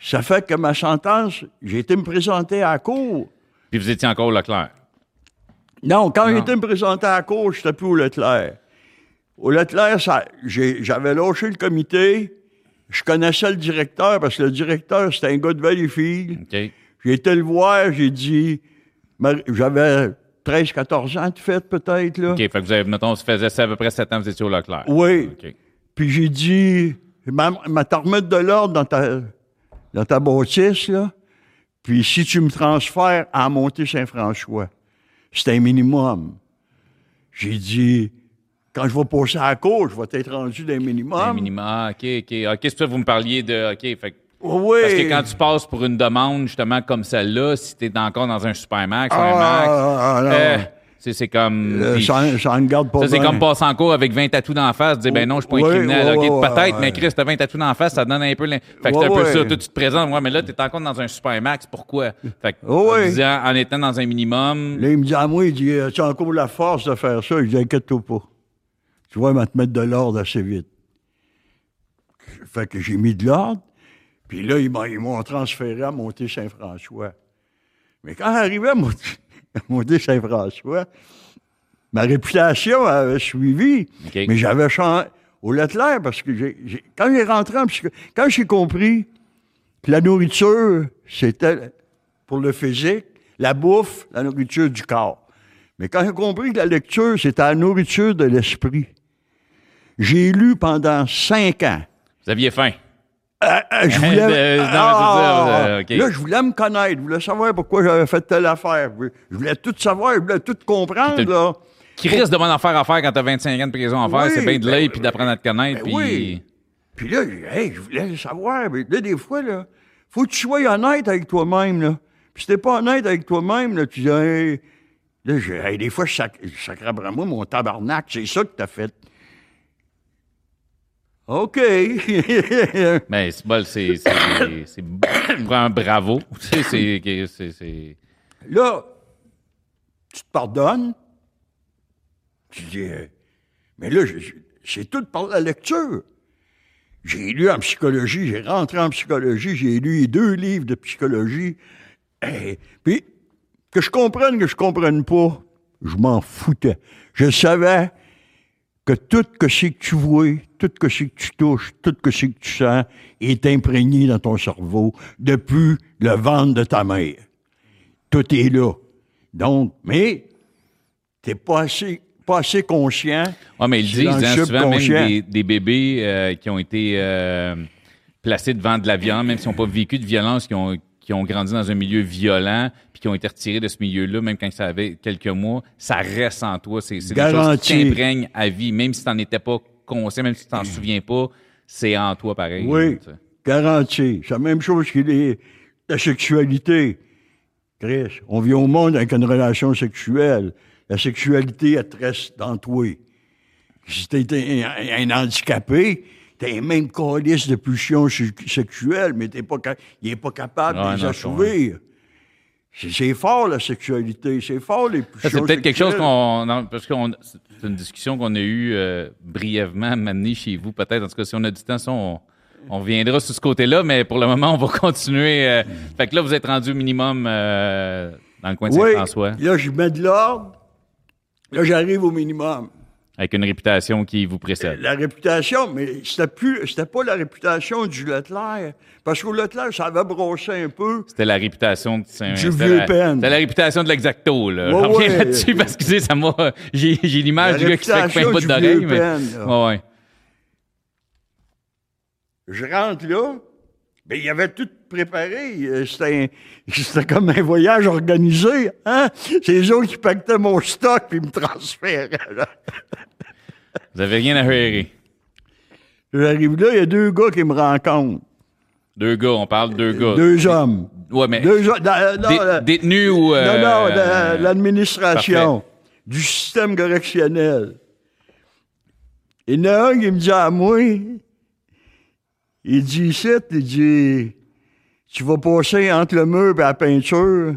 Ça fait que ma sentence, j'ai été me présenter à la cour. Puis vous étiez encore au Leclerc? Non, quand Non. j'étais me présenter à la cour, j'étais plus au Leclerc. Au Leclerc, ça- j'ai- j'avais lâché le comité. Je connaissais le directeur parce que le directeur, c'était un gars de Valleyfield. OK. J'ai été le voir, j'ai dit. J'avais 13, 14 ans de fait, peut-être, là. OK. Fait que vous avez, mettons, ça faisait à peu près 7 ans, vous étiez au Leclerc. Oui. Puis j'ai dit, ma, ma remettre de l'ordre dans ta, dans ta bâtisse, là. Puis si tu me transfères à monter Saint-François, c'est un minimum. J'ai dit, quand je vais passer à la cour, je vais être rendu d'un minimum. Un minimum. Ah, OK, OK. OK, c'est ça que vous me parliez de. OK. Fait que- Oui. Parce que quand tu passes pour une demande, justement, comme celle-là, si tu es encore dans un Supermax, un Ah, Max, ah, non. euh, c'est comme. Euh, ça, garde pas Ça, c'est comme passer en cours avec 20 tatous d'en face, dire, ben non, je suis pas un Ouais, criminel. peut-être, mais Chris, t'as 20 tatous d'en face, ça donne un peu. Fait que c'est un peu ça. Toi, tu te présentes, ouais, mais là, t'es encore dans un Supermax, pourquoi? Fait que, en, disant, en étant dans un minimum, Là, il me dit à moi, il dit, as-tu encore la force de faire ça? Je dis, inquiète-toi pas. Tu vois, il va te mettre de l'ordre assez vite. Fait que j'ai mis de l'ordre. Puis là, ils m'ont, ils m'ont transféré à monter Saint-François. Mais quand j'arrivais à monter, à monter Saint-François, ma réputation avait suivi. Mais j'avais changé au Leclerc parce que quand j'ai rentré en quand j'ai compris que la nourriture, c'était pour le physique, la bouffe, la nourriture du corps. Mais quand j'ai compris que la lecture, c'était la nourriture de l'esprit, j'ai lu pendant cinq ans. vous aviez faim. Euh, euh, je voulais, Euh, non, Ah. Là, je voulais me connaître, je voulais savoir pourquoi j'avais fait telle affaire. Je voulais tout savoir, je voulais tout comprendre. Là. Qui risque de bonne affaire à faire quand t'as 25 ans de prison à faire? Oui, c'est bien de ben, l'œil puis d'apprendre à te connaître. ben puis... oui. Puis là, hey, je voulais savoir. Mais là, des fois, là, faut que tu sois honnête avec toi-même. Là. Puis si t'es pas honnête avec toi-même, là, tu dis, hey, là, hey, des fois, je sac, je sacre moi mon tabarnak. C'est ça que t'as fait. OK. Mais c'est bol, c'est. c'est- c'est vraiment bravo. Tu sais, c'est- c'est. c'est- là, tu te pardonnes. Tu dis, euh, mais là, c'est tout par la lecture. J'ai lu en psychologie, j'ai rentré en psychologie, j'ai lu deux livres de psychologie. Eh, puis, que je comprenne, que je comprenne pas, je m'en foutais. Je savais que tout que c'est que tu vois, tout que c'est que tu touches, tout que c'est que tu sens est imprégné dans ton cerveau depuis le ventre de ta mère. Tout est là. Donc, mais t'es pas assez, pas assez conscient. Ouais, mais ils disent hein, souvent même des, des bébés euh, qui ont été euh, placés devant de la violence, même s'ils n'ont pas vécu de violence, qui ont, qui ont grandi dans un milieu violent, puis qui ont été retirés de ce milieu-là, même quand ça avait quelques mois, ça reste en toi. C'est c'est des choses qui t'imprègnent à vie, même si tu n'en étais pas conscient, même si tu t'en souviens pas, c'est en toi pareil. Oui, sais. garanti. C'est la même chose que les- la sexualité. Chris, on vit au monde avec une relation sexuelle. La sexualité, elle te reste dans toi. Si t'es un, un handicapé, t'as les mêmes calices de pulsions se- sexuelles, mais t'es pas, il pas capable Ouais, de les assouvir. C'est fort, la sexualité. C'est fort, les Ça, c'est peut-être quelque chose qu'on. Parce que c'est une discussion qu'on a eue euh, brièvement, maintenant chez vous, peut-être. En tout cas, si on a du temps, ça, on, on reviendra sur ce côté-là, mais pour le moment, on va continuer. euh, fait que là, vous êtes rendu au minimum euh, dans le coin de Oui, Saint-François, là, je mets de l'ordre. Là, j'arrive au minimum. Avec une réputation qui vous précède? La réputation, mais c'était plus, c'était pas la réputation du Leclerc. Parce qu'au Leclerc, ça avait brossé un peu. C'était la réputation de Saint- Du vieux la- Pen. C'était la réputation de l'exacto, là. Ouais, ouais. là-dessus parce que ça m'a. J'ai, l'image du gars qui se fait du d'oreille, mais. Pen. Ouais, ouais. Je rentre là, ben, il avait tout préparé. Euh, C'était, comme un voyage organisé. Hein? C'est eux autres qui pactaient mon stock puis me transféraient. Vous avez rien à gérer. J'arrive là, il y a deux gars qui me rencontrent. Deux gars, on parle de deux gars. Deux hommes. Ouais, mais. Deux hommes. détenus ou. euh, Non, non, de l'administration, du système correctionnel. Il y en a un qui me dit à moi, il dit ici, il dit, tu vas passer entre le mur et la peinture,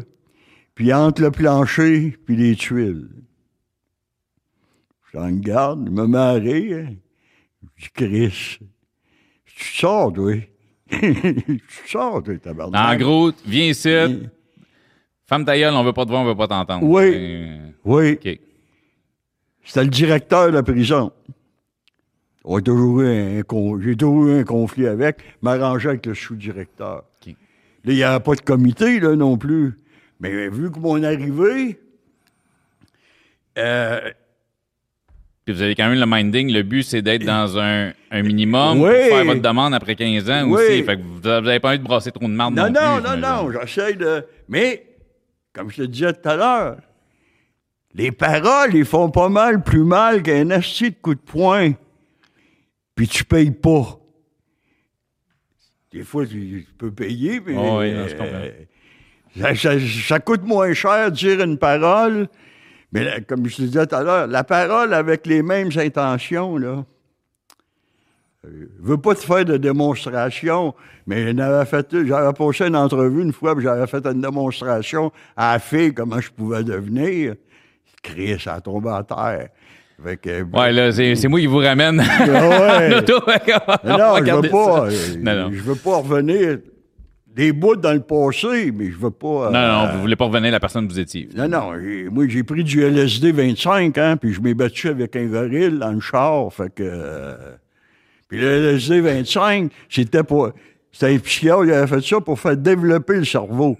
puis entre le plancher puis les tuiles. Je le regarde, il me rire. Je dis, Chris, tu sors, toi. tu sors, toi, tabarnak. En gros, viens ici, Femme ta gueule, on veut pas te voir, on veut pas t'entendre. Oui. Euh, Oui. OK. C'était le directeur de la prison. On a toujours eu un con- J'ai toujours eu un conflit avec, m'arranger avec le sous-directeur. Là, il n'y avait pas de comité, là, non plus. Mais vu que mon arrivée, euh, Puis vous avez quand même le minding. Le but, c'est d'être dans un, un minimum Oui. pour faire votre demande après 15 ans Oui. aussi. Fait que vous n'avez pas envie de brasser trop de marde non, non, non, plus, non, non, j'essaie de. Mais, comme je te disais tout à l'heure, les paroles, ils font pas mal plus mal qu'un asti de coup de poing. Puis tu payes pas. Des fois, tu, tu peux payer, mais. Oh oui, non, je euh, ça, ça- ça coûte moins cher de dire une parole. Mais là, comme je te disais tout à l'heure, la parole avec les mêmes intentions, là. Je veux pas te faire de démonstration, mais j'avais fait, j'avais passé une entrevue une fois, puis j'avais fait une démonstration à la fille comment je pouvais devenir. Chris, ça a tombé à terre. Fait que, Ouais, là, c'est c'est moi qui vous ramène ouais. auto. non, non, je veux pas. euh, Non, non. Je veux pas revenir des bouts dans le passé, mais je veux pas. Non, euh, non, vous voulez pas revenir à la personne que vous étiez. non, non, moi j'ai pris du LSD 25, hein, puis je m'ai battu avec un gorille dans le char, fait que... euh, puis le LSD 25, c'était pour... C'était un psychiatre, il avait fait ça pour faire développer le cerveau.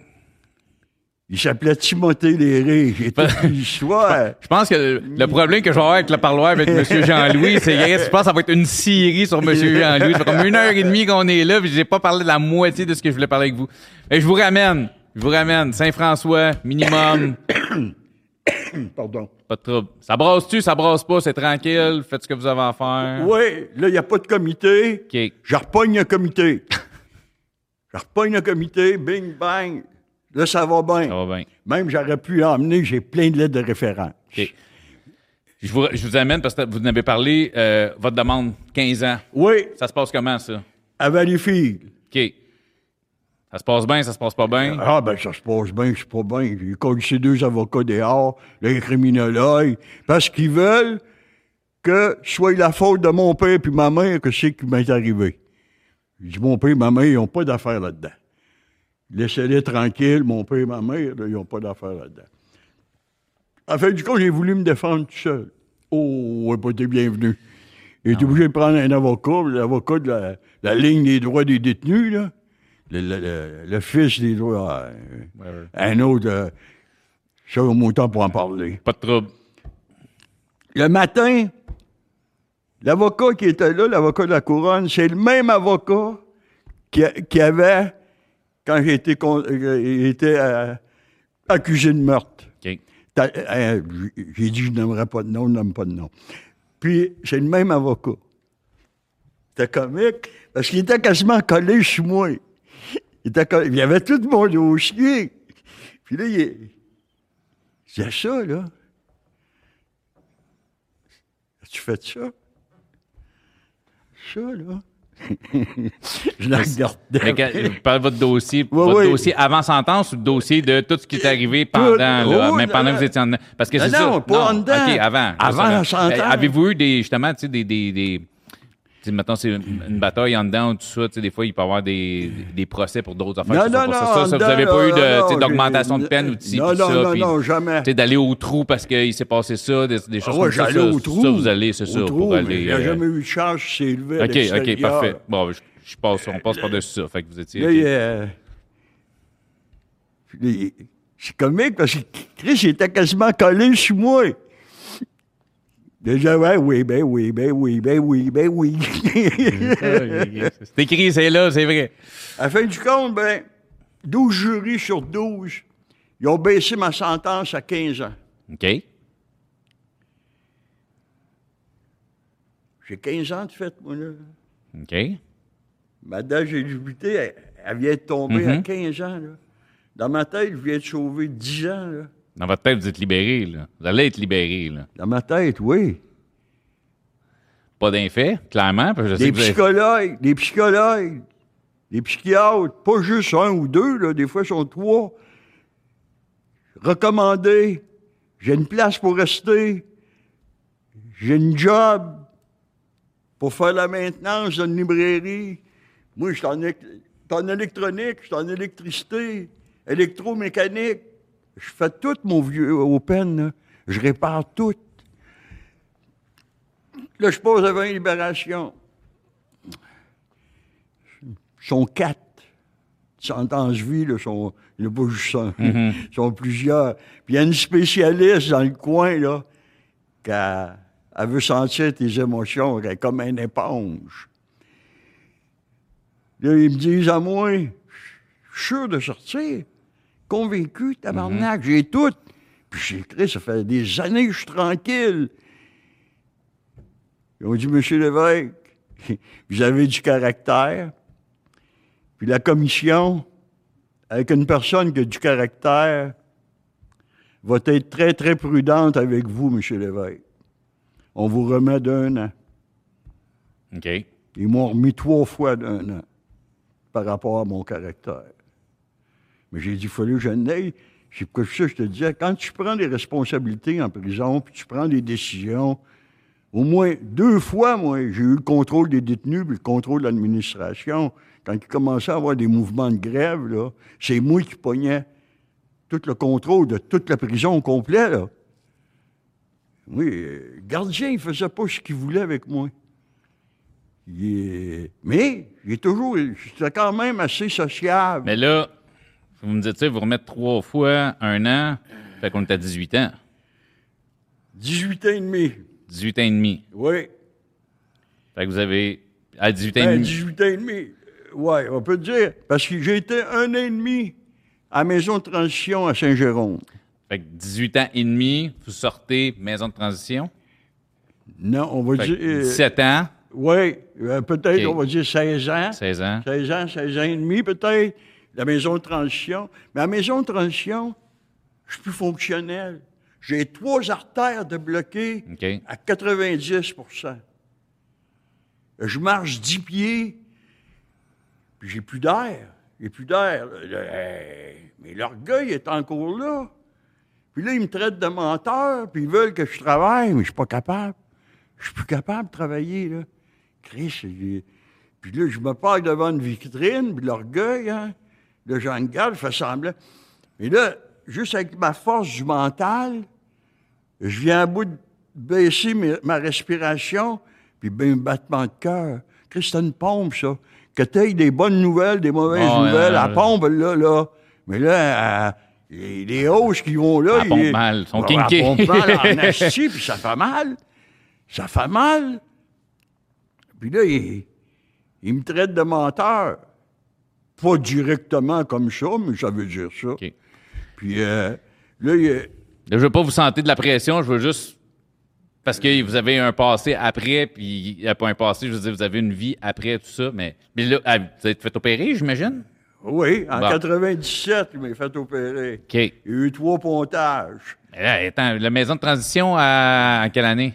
Il s'appelait Timothée Léré, j'ai l'histoire. Je pense que le, problème que je vais avoir avec le parloir avec M. Jean-Louis, c'est que je pense que ça va être une série sur M. Jean-Louis. Ça fait comme une heure et demie qu'on est là, puis j'ai pas parlé de la moitié de ce que je voulais parler avec vous. Et je vous ramène. Je vous ramène. Saint-François, minimum. Pardon. Pas de trouble. Ça brasse-tu, ça brasse pas, c'est tranquille. Faites ce que vous avez à faire. Oui, là, il n'y a pas de comité. OK. Je repogne le comité. Je repogne le comité, bing, bang. Là, ça va bien. Ça va bien. Même, j'aurais pu emmener, j'ai plein de lettres de référence. Je vous, je vous amène parce que vous en avez parlé, euh, votre demande, 15 ans. Oui, Ça se passe comment, ça? à Valleyfield. OK. Ça se passe bien, ça se passe pas bien? Ah, ben, ça se passe bien, c'est pas bien. J'ai ces deux avocats dehors, les criminologues, parce qu'ils veulent que ce soit la faute de mon père puis ma mère que c'est qui m'est arrivé. J'ai dit, mon père et ma mère, ils n'ont pas d'affaires là-dedans. Laissez-les tranquilles, mon père et ma mère, là, ils n'ont pas d'affaires là-dedans. En fait, du coup, j'ai voulu me défendre tout seul. Oh, pas été bienvenu. J'ai été obligé de prendre un avocat, l'avocat de la, la ligne des droits des détenus, là. Le, le- le- le fils des droits. euh, un autre. euh, ça, mon temps pour en parler. Pas de trouble. Le matin, l'avocat qui était là, l'avocat de la couronne, c'est le même avocat qui avait, quand j'ai été, con- euh, été, euh, accusé de meurtre. Euh, J'ai dit, je n'aimerais pas de nom, je n'aime pas de nom. Puis, c'est le même avocat. C'était comique, parce qu'il était quasiment collé sur moi. Il, était collé- il avait tout mon dossier. Puis là, il. C'est ça, là. As-tu fait ça? Ça, là. je la regardais. Mais quand- vous parlez de votre dossier, votre dossier avant sentence ou le dossier de tout ce qui est arrivé pendant, là, Oh, même pendant que vous étiez en? Parce que c'est ça? non, pas en dedans. OK, avant. Avant la sentence. Eh, Avez-vous eu des, justement, tu sais, des, des, des mettons, c'est une une bataille en dedans ou tout ça, tu sais, des fois, il peut y avoir des, des procès pour d'autres affaires. Non, non, non, Ça, ça, vous avez dedans, pas eu de, d'augmentation de peine ou de ci, Non, non, ça, non, puis, non, jamais. tu sais, d'aller au trou parce qu'il s'est passé ça, des, des choses Ah ouais, comme ça. au trou. Ça, vous allez, c'est trou, pour aller... Il n'y a euh, jamais eu de charge qui s'est élevé à OK, OK, parfait. Bon, je, je passe, on passe par-dessus ça. Fait que vous étiez... Là, OK. il, euh, c'est comique parce que Chris il était quasiment collé sur moi. Déjà, ouais, oui, ben oui, ben oui, ben oui, ben oui. C'est écrit, c'est là, c'est vrai. à la fin du compte, ben, 12 jurys sur 12, ils ont baissé ma sentence à 15 ans. OK. J'ai 15 ans de fait, moi, là. OK. Ma date d'éligibilité, elle, elle vient de tomber à Mhm. 15 ans, là. Dans ma tête, je viens de sauver 10 ans, là. Dans votre tête, vous êtes libéré, là. Vous allez être libéré, là. Dans ma tête, oui. Pas d'infait, clairement. parce que je sais Des que vous avez- psychologues, des psychologues, des psychiatres, pas juste un ou deux, là, des fois, ils sont trois. Recommandés. J'ai une place pour rester. J'ai une job pour faire la maintenance d'une librairie. Moi, je suis en, éc- en électronique, je suis en électricité, électromécanique. Je fais tout mon vieux open, là. Je répare tout. Là, je pose avant une libération. Ils sont quatre. Sentence vie, là, sont, a pas juste un. Ils sont plusieurs. Puis il y a une spécialiste dans le coin, là, qui a- elle veut sentir tes émotions, elle est comme une éponge. Là, ils me disent à moi, je suis sûr de sortir. Convaincu, tabarnak, j'ai tout. Puis j'ai écrit, ça fait des années que je suis tranquille. Ils ont dit, Monsieur Lévesque, vous avez du caractère. Puis la commission, avec une personne qui a du caractère, va être très, très prudente avec vous, Monsieur Lévesque. On vous remet d'un an. OK. Ils m'ont remis trois fois d'un an par rapport à mon caractère. J'ai dit, il fallait que je n'aille? C'est pour ça je te disais, quand tu prends des responsabilités en prison, puis tu prends des décisions, au moins deux fois, moi, j'ai eu le contrôle des détenus puis le contrôle de l'administration. Quand il commençait à avoir des mouvements de grève, là, c'est moi qui pognais tout le contrôle de toute la prison au complet. Là. Oui, le gardien, il faisait pas ce qu'il voulait avec moi. Il est- Mais j'ai toujours. J'étais quand même assez sociable. Mais là, vous me dites ça, vous remettez trois fois un an, fait qu'on est à 18 ans. 18 ans et demi. 18 ans et demi. Oui. Fait que vous avez. À 18 ans et Ben, demi. 18 ans et demi. Oui, on peut dire. Parce que j'ai été un an et demi à maison de transition à Saint-Jérôme. Fait que 18 ans et demi, vous sortez maison de transition? Non, on va Fait dire. euh, 17 ans, oui, euh, peut-être, on va dire 16 ans. 16 ans. 16 ans, 16 ans et demi, peut-être. La maison de transition. Mais la maison de transition, je suis plus fonctionnel. J'ai trois artères de bloquées OK. à 90% Je marche 10 pieds, puis j'ai plus d'air. J'ai plus d'air. Mais l'orgueil est encore là. Puis là, ils me traitent de menteur, puis ils veulent que je travaille, mais je suis pas capable. Je suis plus capable de travailler, là. Chris, puis là, je me parle devant une vitrine, puis l'orgueil, hein. Là, j'en garde, je fais semblant. Mais là, juste avec ma force du mental, je viens à bout de baisser mes- ma respiration, puis ben, un battement de cœur. Chris, c'est une pompe, ça. Que tu des bonnes nouvelles, des mauvaises Oh, nouvelles, euh, la pompe, là, là. Mais là, euh, les, les hausses qui vont là... Elle pompe ils- mal, ils sont Ah, kinkés. pompe mal en asti, puis ça fait mal. Ça fait mal. Puis là, il, il me traite de menteur. Pas directement comme ça, mais ça veut dire ça. OK. Puis euh, là, il, je veux pas vous sentir de la pression, je veux juste. Parce que vous avez un passé après, puis il n'y a pas un passé, je veux dire, vous avez une vie après tout ça, mais, mais là, ah, vous êtes fait opérer, j'imagine? oui, en Bon. 97, il m'a fait opérer. OK. Il y a eu trois pontages. là, attends, la maison de transition à, en quelle année?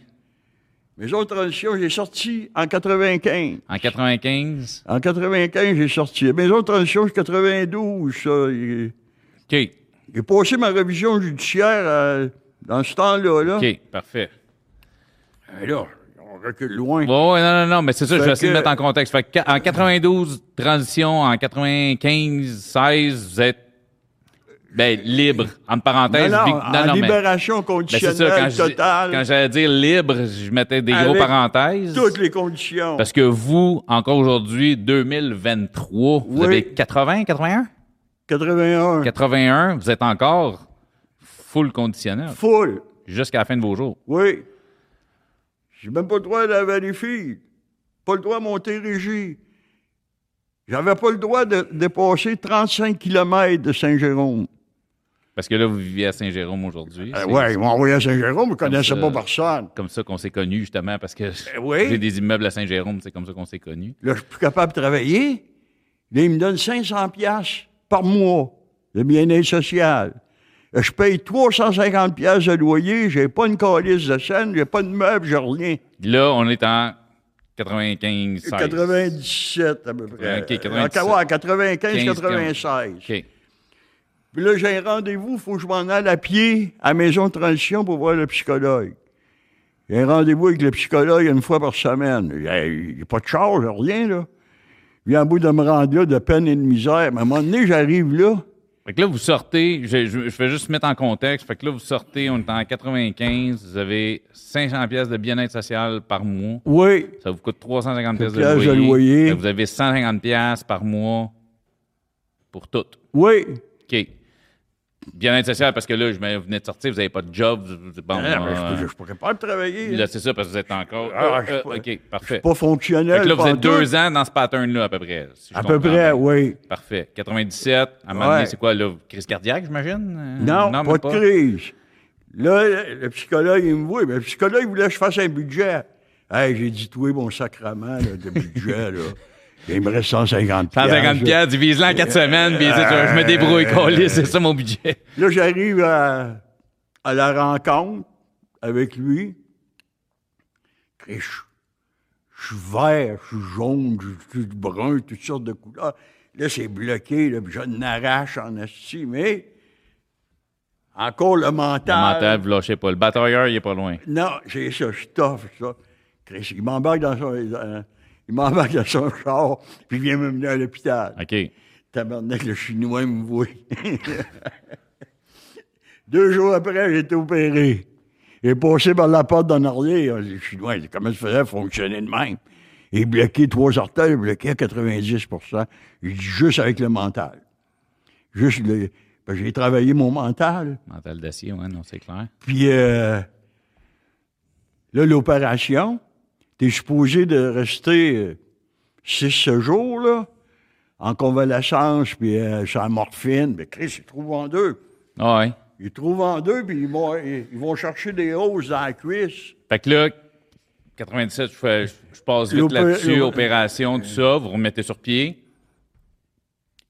Maison de transition, j'ai sorti en 95. En 95? En 95, j'ai sorti. La Maison de transition, c'est 92, ça. OK. J'ai passé ma révision judiciaire euh, dans ce temps-là. Là. OK, parfait. Et là, on recule loin. Ouais, non, non, non, mais c'est ça, je vais essayer de mettre en contexte. Fait que en 92, transition, en 95, 16, vous êtes ben, libre, entre Non, parenthèses. non, vi- en libération ben, conditionnelle ça, quand, je, totale, quand j'allais dire libre, je mettais des gros parenthèses. toutes les conditions. Parce que vous, encore aujourd'hui, 2023, vous Oui. avez 80, 81? 81, 81, vous êtes encore full conditionnel full, jusqu'à la fin de vos jours. oui. J'ai même pas le droit de laver les filles. Pas le droit de monter régie. J'avais pas le droit de dépasser 35 km de Saint-Jérôme. Parce que là, vous vivez à Saint-Jérôme aujourd'hui. Euh, ouais, ils m'ont envoyé à Saint-Jérôme, je connaissais ça. pas personne. comme ça qu'on s'est connus, justement, parce que oui. j'ai des immeubles à Saint-Jérôme, c'est comme ça qu'on s'est connus. Là, je suis plus capable de travailler. Là, ils me donnent 500 pièces par mois de bien-être social. Là, Je paye 350 pièces de loyer, j'ai pas une calice de scène, j'ai pas de meubles, j'ai rien. Là, on est en 95, 16. 97 à peu près. Ok, 97. Euh, ouais, 95, 15, 96. OK. Puis là, j'ai un rendez-vous, il faut que je m'en aille à pied à la maison de transition pour voir le psychologue. J'ai un rendez-vous avec le psychologue une fois par semaine. Il n'y a, pas de charge, rien, là. Vient à bout de me rendre là de peine et de misère. Mais à un moment donné, j'arrive là. Fait que là, vous sortez, je, je, je vais juste mettre en contexte. Fait que là, vous sortez, on est en 95, vous avez 500 pièces de bien-être social par mois. Oui, Ça vous coûte 350 pièces de de loyer. que vous avez 150 pièces par mois pour tout. oui. OK. Bien-être social, parce que là, je venez de sortir, vous n'avez pas de job. bon, Ah, mais euh, je, je, je pourrais pas travailler. là, c'est ça, parce que vous êtes encore... Ah, Euh, je suis pas- OK, parfait. pas fonctionnel. Que là, vous êtes deux ans dans ce pattern-là, à peu près. si À peu près, bien. oui. Parfait. 97, à un moment donné, c'est quoi, là? Crise cardiaque, j'imagine? Euh, Non, même pas de crise. Là, le, psychologue, il me voit. Mais le psychologue, il voulait que je fasse un budget. Hey, j'ai dit, toi, mon sacrement là, de budget, là. Il me reste 150 150 pièces, divise-le en quatre semaines, puis je me débrouille, colis, c'est ça mon budget. Là, j'arrive à, à la rencontre avec lui. Et Je, je suis vert, je suis jaune, je suis brun, toutes sortes de couleurs. Là, c'est bloqué, là, puis je n'arrache en asti, mais encore le mental. Le mental, vous lâchez pas. Le batailleur, il est pas loin. Non, c'est ça, je ça. Chris, il m'embarque dans son, euh, il m'embarque dans son char, puis il vient me mener à l'hôpital. OK. Tabarnak, le Chinois me voit. Deux jours après, j'ai été opéré. J'ai passé par la porte d'en arrière. Le Chinois, comment ça faisait fonctionner de même? Il bloqué trois orteils, il bloqué à 90% Il dit juste avec le mental. Juste le. J'ai travaillé mon mental. Mental d'acier, ouais, non, c'est clair. Puis euh, là, l'opération, t'es supposé de rester euh, six ce jours, là, en convalescence, puis euh, la morphine. Mais Chris, ils trouvent en deux. Ah ouais. Ils trouvent en deux, puis ils vont, ils, ils vont chercher des hausses dans la cuisse. Fait que là, 97, je, fais- je- passe vite là-dessus, opération, tout ça, vous remettez sur pied.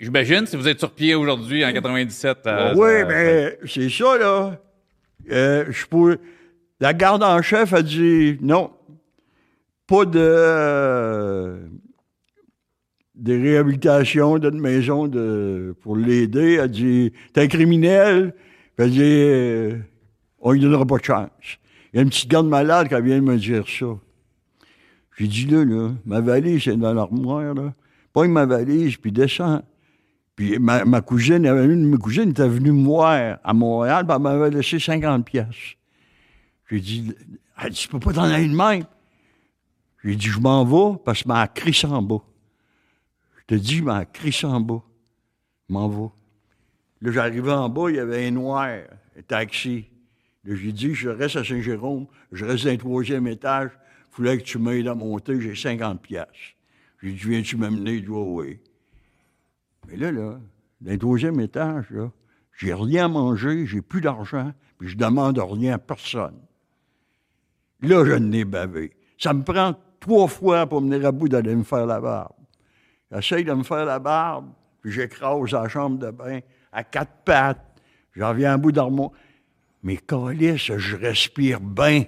J'imagine, si vous êtes sur pied aujourd'hui, en 97... euh, oui, ça- mais c'est ça, là. Euh, je pourrais- La garde en chef a dit non, pas de, euh, de réhabilitation d'une maison de, pour l'aider. Elle dit T'es un criminel. Elle dit euh, On lui donnera pas de chance. Il y a une petite garde malade qui vient de me dire ça. J'ai dit là, là, ma valise est dans l'armoire, là. Pogne ma valise, puis descends. Puis ma, cousine, une de mes cousines était venue me voir à Montréal, puis elle m'avait laissé 50 pièces. J'ai dit, elle dit, tu peux pas t'en aller de même. J'ai dit, je m'en vais parce que m'a crissé en bas. Je te dis, m'a crissé en bas. Je m'en vais. Là, j'arrivais en bas, il y avait un noir, un taxi. Là, j'ai dit, je reste à Saint-Jérôme, je reste dans le troisième étage, il fallait que tu m'aides à monter, j'ai 50 pièces. J'ai dit, viens-tu m'amener? Il dit, oui, oui. Mais là, là, dans le deuxième étage, là, j'ai rien à manger, j'ai plus d'argent, puis je demande rien à personne. Là, je n'ai bavé. Ça me prend trois fois pour venir à bout d'aller me faire la barbe. J'essaye de me faire la barbe, puis j'écrase la chambre de bain à quatre pattes. J'en viens à bout d'armoire. Mais calice, je respire bien.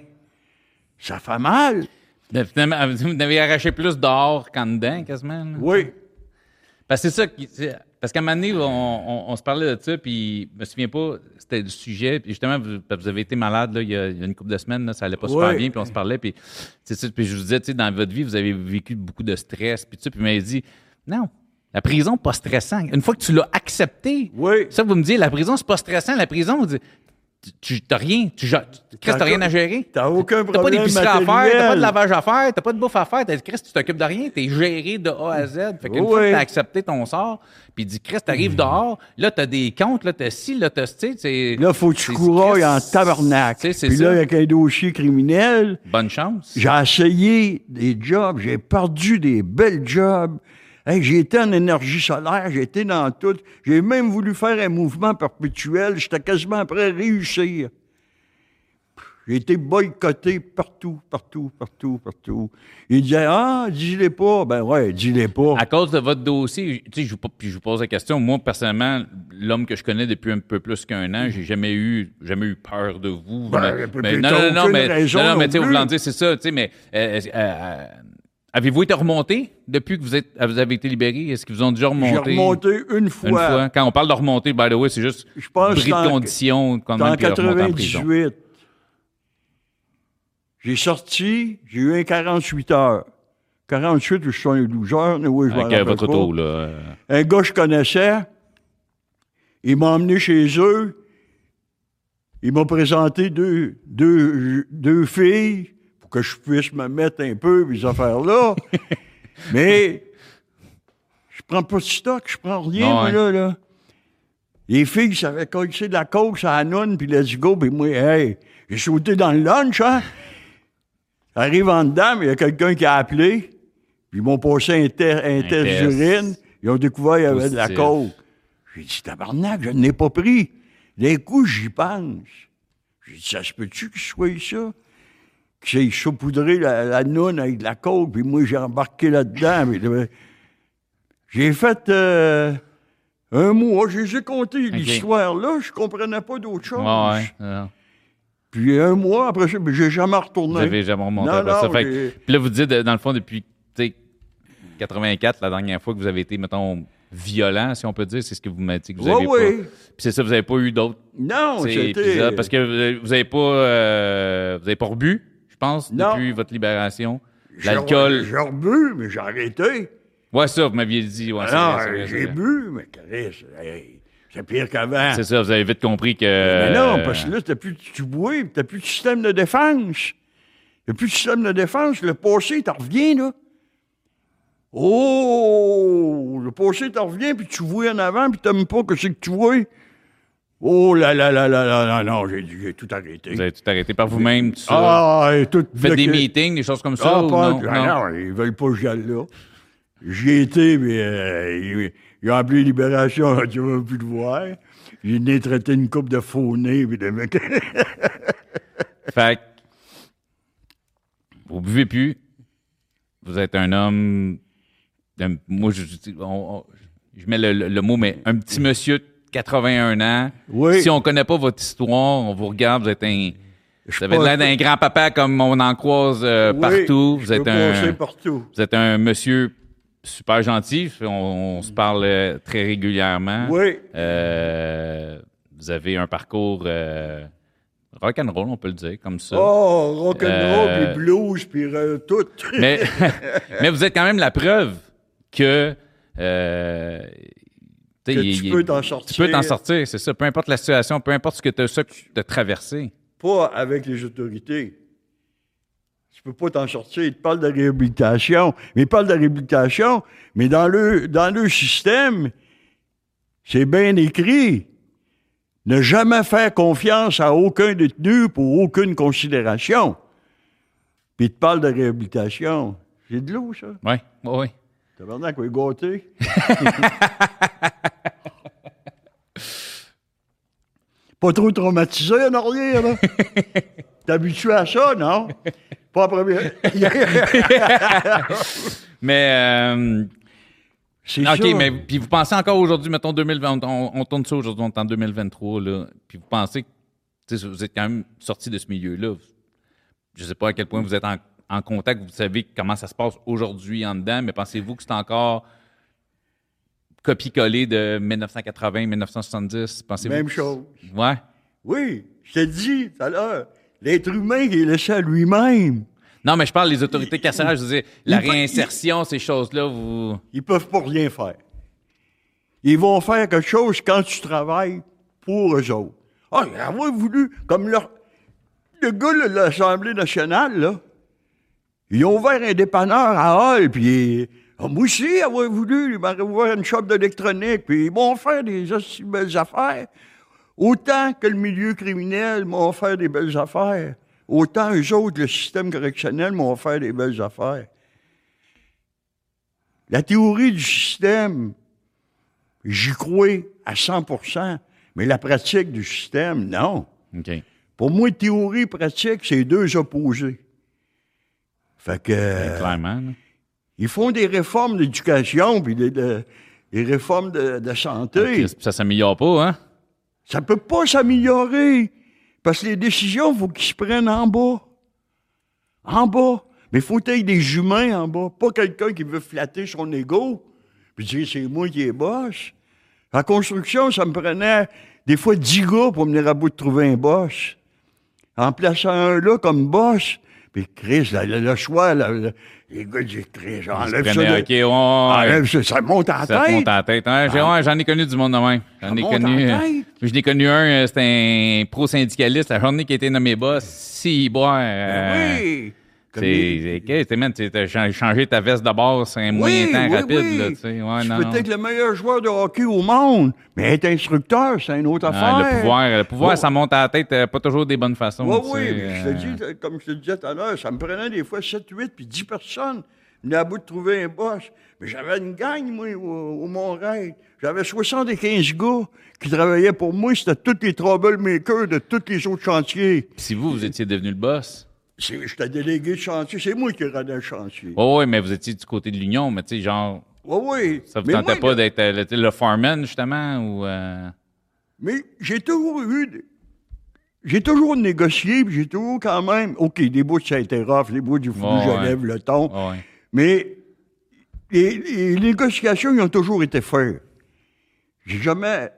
Ça fait mal. Finalement, vous avez arraché plus dehors qu'en dedans, quasiment. là. Oui. Parce que c'est ça qui. Parce qu'à un moment donné, on, on- on se parlait de ça, puis je me souviens pas, c'était le sujet, puis justement, vous, vous avez été malade là, il, y a, il y a une couple de semaines, là, ça allait pas super bien, puis on se parlait, puis, je vous disais, dans votre vie, vous avez vécu beaucoup de stress, puis tout ça, puis vous m'avez dit, non, la prison, pas stressant. Une fois que tu l'as accepté, Oui. ça, vous me dites, la prison, c'est pas stressant, la prison, vous dites, tu t'as rien, tu Chris, t'as rien à gérer. T'as aucun T'as pas problème d'épicerie à faire, t'as pas de lavage à faire, t'as pas de bouffe à faire, t'as dit, Chris, tu t'occupes de rien, t'es géré de A à Z. Fait qu'une fois Oui. que t'as accepté ton sort, puis dit, Chris, t'arrives dehors, là, t'as des comptes, là, t'as ci, là, t'as ci. Là, faut que tu courailles en tabarnak. Puis là, ça. avec un dossier criminel, Bonne chance. j'ai essayé des jobs, j'ai perdu des belles jobs. Hey, j'ai été en énergie solaire, j'ai été dans tout. J'ai même voulu faire un mouvement perpétuel. J'étais quasiment prêt à réussir. J'ai été boycotté partout, partout, partout, partout. Il disait, ah, dis-les pas. Ben ouais, dis-les pas. À cause de votre dossier, tu sais, je vous, puis je vous pose la question. Moi, personnellement, l'homme que je connais depuis un peu plus qu'un an, j'ai jamais eu, jamais eu peur de vous. Ben, mais, mais- t'as non, non, non, mais, non, non, mais tu sais, vous dire, c'est ça, tu sais, mais, euh, euh, euh, avez-vous été remonté depuis que vous êtes, vous avez été libéré? Est-ce qu'ils vous ont déjà J'ai remonté? remonté une fois. Une fois. Quand on parle de remonter, by the way, c'est juste Je pense bris de conditions, quand en même, puis remonter en prison. 98. J'ai sorti, j'ai eu un 48 heures. 48 ou 72 heures, mais oui, je m'en Avec rappelle votre auto, là. euh, Un gars que je connaissais, Il m'a emmené chez eux. Il m'a présenté deux, deux, deux filles que je puisse me mettre un peu, ces affaires-là. Mais je prends pas de stock, je prends rien, moi, ouais. là, là. Les filles savaient coller de la coke la nonne, puis let's go, puis moi, hey, j'ai sauté dans le lunch, hein. Arrive en dedans, mais il y a quelqu'un qui a appelé, puis ils m'ont passé un, te- un test test. d'urine, ils ont découvert qu'il y avait de la coke. J'ai dit, tabarnak, je ne l'ai pas pris. D'un coup, j'y pense. J'ai dit, ça se peut-tu que je sois ça? J'ai saupoudré la, la noune avec de la coke, puis moi, j'ai embarqué là-dedans. J'ai fait euh, un mois, je les ai compté l'histoire là, je comprenais pas d'autre chose. Ouais, ouais. Puis un mois après ça, j'ai jamais retourné. Vous avez jamais remonté Non, après ça. Fait que- j'ai- puis là, vous dites, euh, dans le fond, depuis tu sais, 84, la dernière fois que vous avez été, mettons, violent, si on peut dire, c'est ce que vous m'avez dit que vous avez ouais. pas. Puis c'est ça, vous n'avez pas eu d'autres Non, c'était. parce que vous- n'avez pas, euh, vous avez pas rebu, pense, Non. depuis votre libération? L'alcool? J'ai rebu, mais j'ai arrêté. Ouais, ça, vous m'aviez dit. Ouais, non, j'ai bu, mais Chris, hey, c'est pire qu'avant. C'est ça, vous avez vite compris que. Mais non, euh, parce que là, t'as plus, tu bois, puis t'as plus de système de défense. T'as plus de système de défense. Le passé, t'en reviens, là. Oh! Le passé, t'en reviens, puis tu vois en avant, puis t'aimes pas que c'est que tu vois. Oh là là là là là là, non, j'ai j'ai tout arrêté. Vous avez tout arrêté par vous-même, tout ça? Ah, et tout. Vous faites des meetings, des choses comme ça? Ah, ou pas, non? ah, non, ils veulent pas que j'y aille là. J'y ai été, mais euh, ils, ont appelé Libération, tu vas plus le voir. J'ai né traité une coupe de faux nez, puis de mecs. Fait vous buvez plus. Vous êtes un homme. un- moi, je, je- on- on- je mets le, le- le mot, mais un petit monsieur 81 ans. Oui. Si on connaît pas votre histoire, on vous regarde, vous êtes un. Je Vous avez l'air d'un grand-papa comme on en croise euh, Oui, partout. Vous êtes un. partout. Vous êtes un monsieur super gentil. On, on se parle euh, très régulièrement. Oui. Euh, vous avez un parcours euh, rock'n'roll, on peut le dire, comme ça. Oh, rock'n'roll, puis blues, puis tout. Mais, mais vous êtes quand même la preuve que, Que il- tu il- peux t'en Tu sortir. peux t'en sortir, c'est ça. Peu importe la situation, peu importe ce que tu as traversé. Pas avec les autorités. Tu peux pas t'en sortir. Ils te parlent de réhabilitation. Mais ils parlent de réhabilitation, mais dans le, dans le système, c'est bien écrit. Ne jamais faire confiance à aucun détenu pour aucune considération. Puis ils te parlent de réhabilitation. C'est de l'eau, ça? Oui, oui, oui. Tabarnak, oui, gâté. Pas trop traumatisé en arrière, là. T'es habitué à ça, non? Pas après. Mais, euh, C'est OK, mais puis vous pensez encore aujourd'hui, mettons 2020, on, on tourne ça aujourd'hui, on est en 2023, là, puis vous pensez que vous êtes quand même sorti de ce milieu-là. Je sais pas à quel point vous êtes en, en contact, vous savez comment ça se passe aujourd'hui en dedans, mais pensez-vous que c'est encore copie-collé de 1980, 1970? Pensez-vous Même chose. Ouais. Oui, je t'ai dit tout à l'heure, l'être humain est laissé à lui-même. Non, mais je parle des autorités carcérales, je veux dire, la réinsertion, ces choses-là, vous... Ils peuvent pas rien faire. Ils vont faire quelque chose quand tu travailles pour eux autres. Ah, ils voulu, comme leur, le gars de l'Assemblée nationale, là, ils ont ouvert un dépanneur à Hall, puis ah, moi aussi, avoir voulu, ils ouvert une shop d'électronique, puis ils m'ont fait des aussi belles affaires. Autant que le milieu criminel m'a offert des belles affaires, autant eux autres, le système correctionnel, m'ont offert des belles affaires. La théorie du système, j'y crois à 100% mais la pratique du système, non. OK. Pour moi, théorie et pratique, c'est deux opposés. Fait que euh, Clairement. là. ils font des réformes d'éducation puis des, de- des réformes de, de santé. Ça s'améliore pas, hein? Ça peut pas s'améliorer. Parce que les décisions, il faut qu'ils se prennent en bas. En bas. Mais il faut qu'il y ait des humains en bas. Pas quelqu'un qui veut flatter son ego. Puis dire, c'est moi qui est boss. En construction, ça me prenait des fois dix gars pour venir à bout de trouver un boss. En plaçant un là comme boss, Puis Chris, le, le choix, là, le- les gars disent Chris, enlève ça. de- OK, ouais, ouais, enlève ça, ça monte en Ça te tête. Ah. monte en tête. Ouais, ouais, J'en ai connu du monde de même. J'en Ça ai connu. en euh, tête. J'en ai connu un, euh, c'était un pro-syndicaliste. La journée qui a été nommé boss, si, boire. Ben oui. C'est, les- c'est, c'est, man, tu as cha- changé ta veste de bord, c'est un moyen temps oui, rapide, oui. là, tu sais. Ouais, non, peux non. être le meilleur joueur de hockey au monde, mais être instructeur, c'est une autre Ah, affaire. le pouvoir, le pouvoir, Oh. ça monte à la tête, euh, pas toujours des bonnes façons. Oui, oui, je te euh, dis, comme je te disais tout à l'heure, ça me prenait des fois 7, 8, puis 10 personnes. Venait à bout de trouver un boss. Mais j'avais une gang, moi, au, au Mont-Rêve. J'avais 75 gars qui travaillaient pour moi. C'était tous les troublemakers de tous les autres chantiers. Si vous, vous étiez devenu le boss. J'étais délégué de chantier. C'est moi qui rendais le chantier. Oui, oui, mais vous étiez du côté de l'Union, mais tu sais, genre, Oui, oui. ça vous Mais tentait moi, pas d'être euh, le, le foreman, justement, ou... euh, Mais j'ai toujours eu. J'ai toujours négocié, puis j'ai toujours quand même. OK, des bouts, ça a été rough, les bouts, Ouais, que je ouais. lève le ton. ouais. Mais les, les négociations, ils ont toujours été faites. J'ai jamais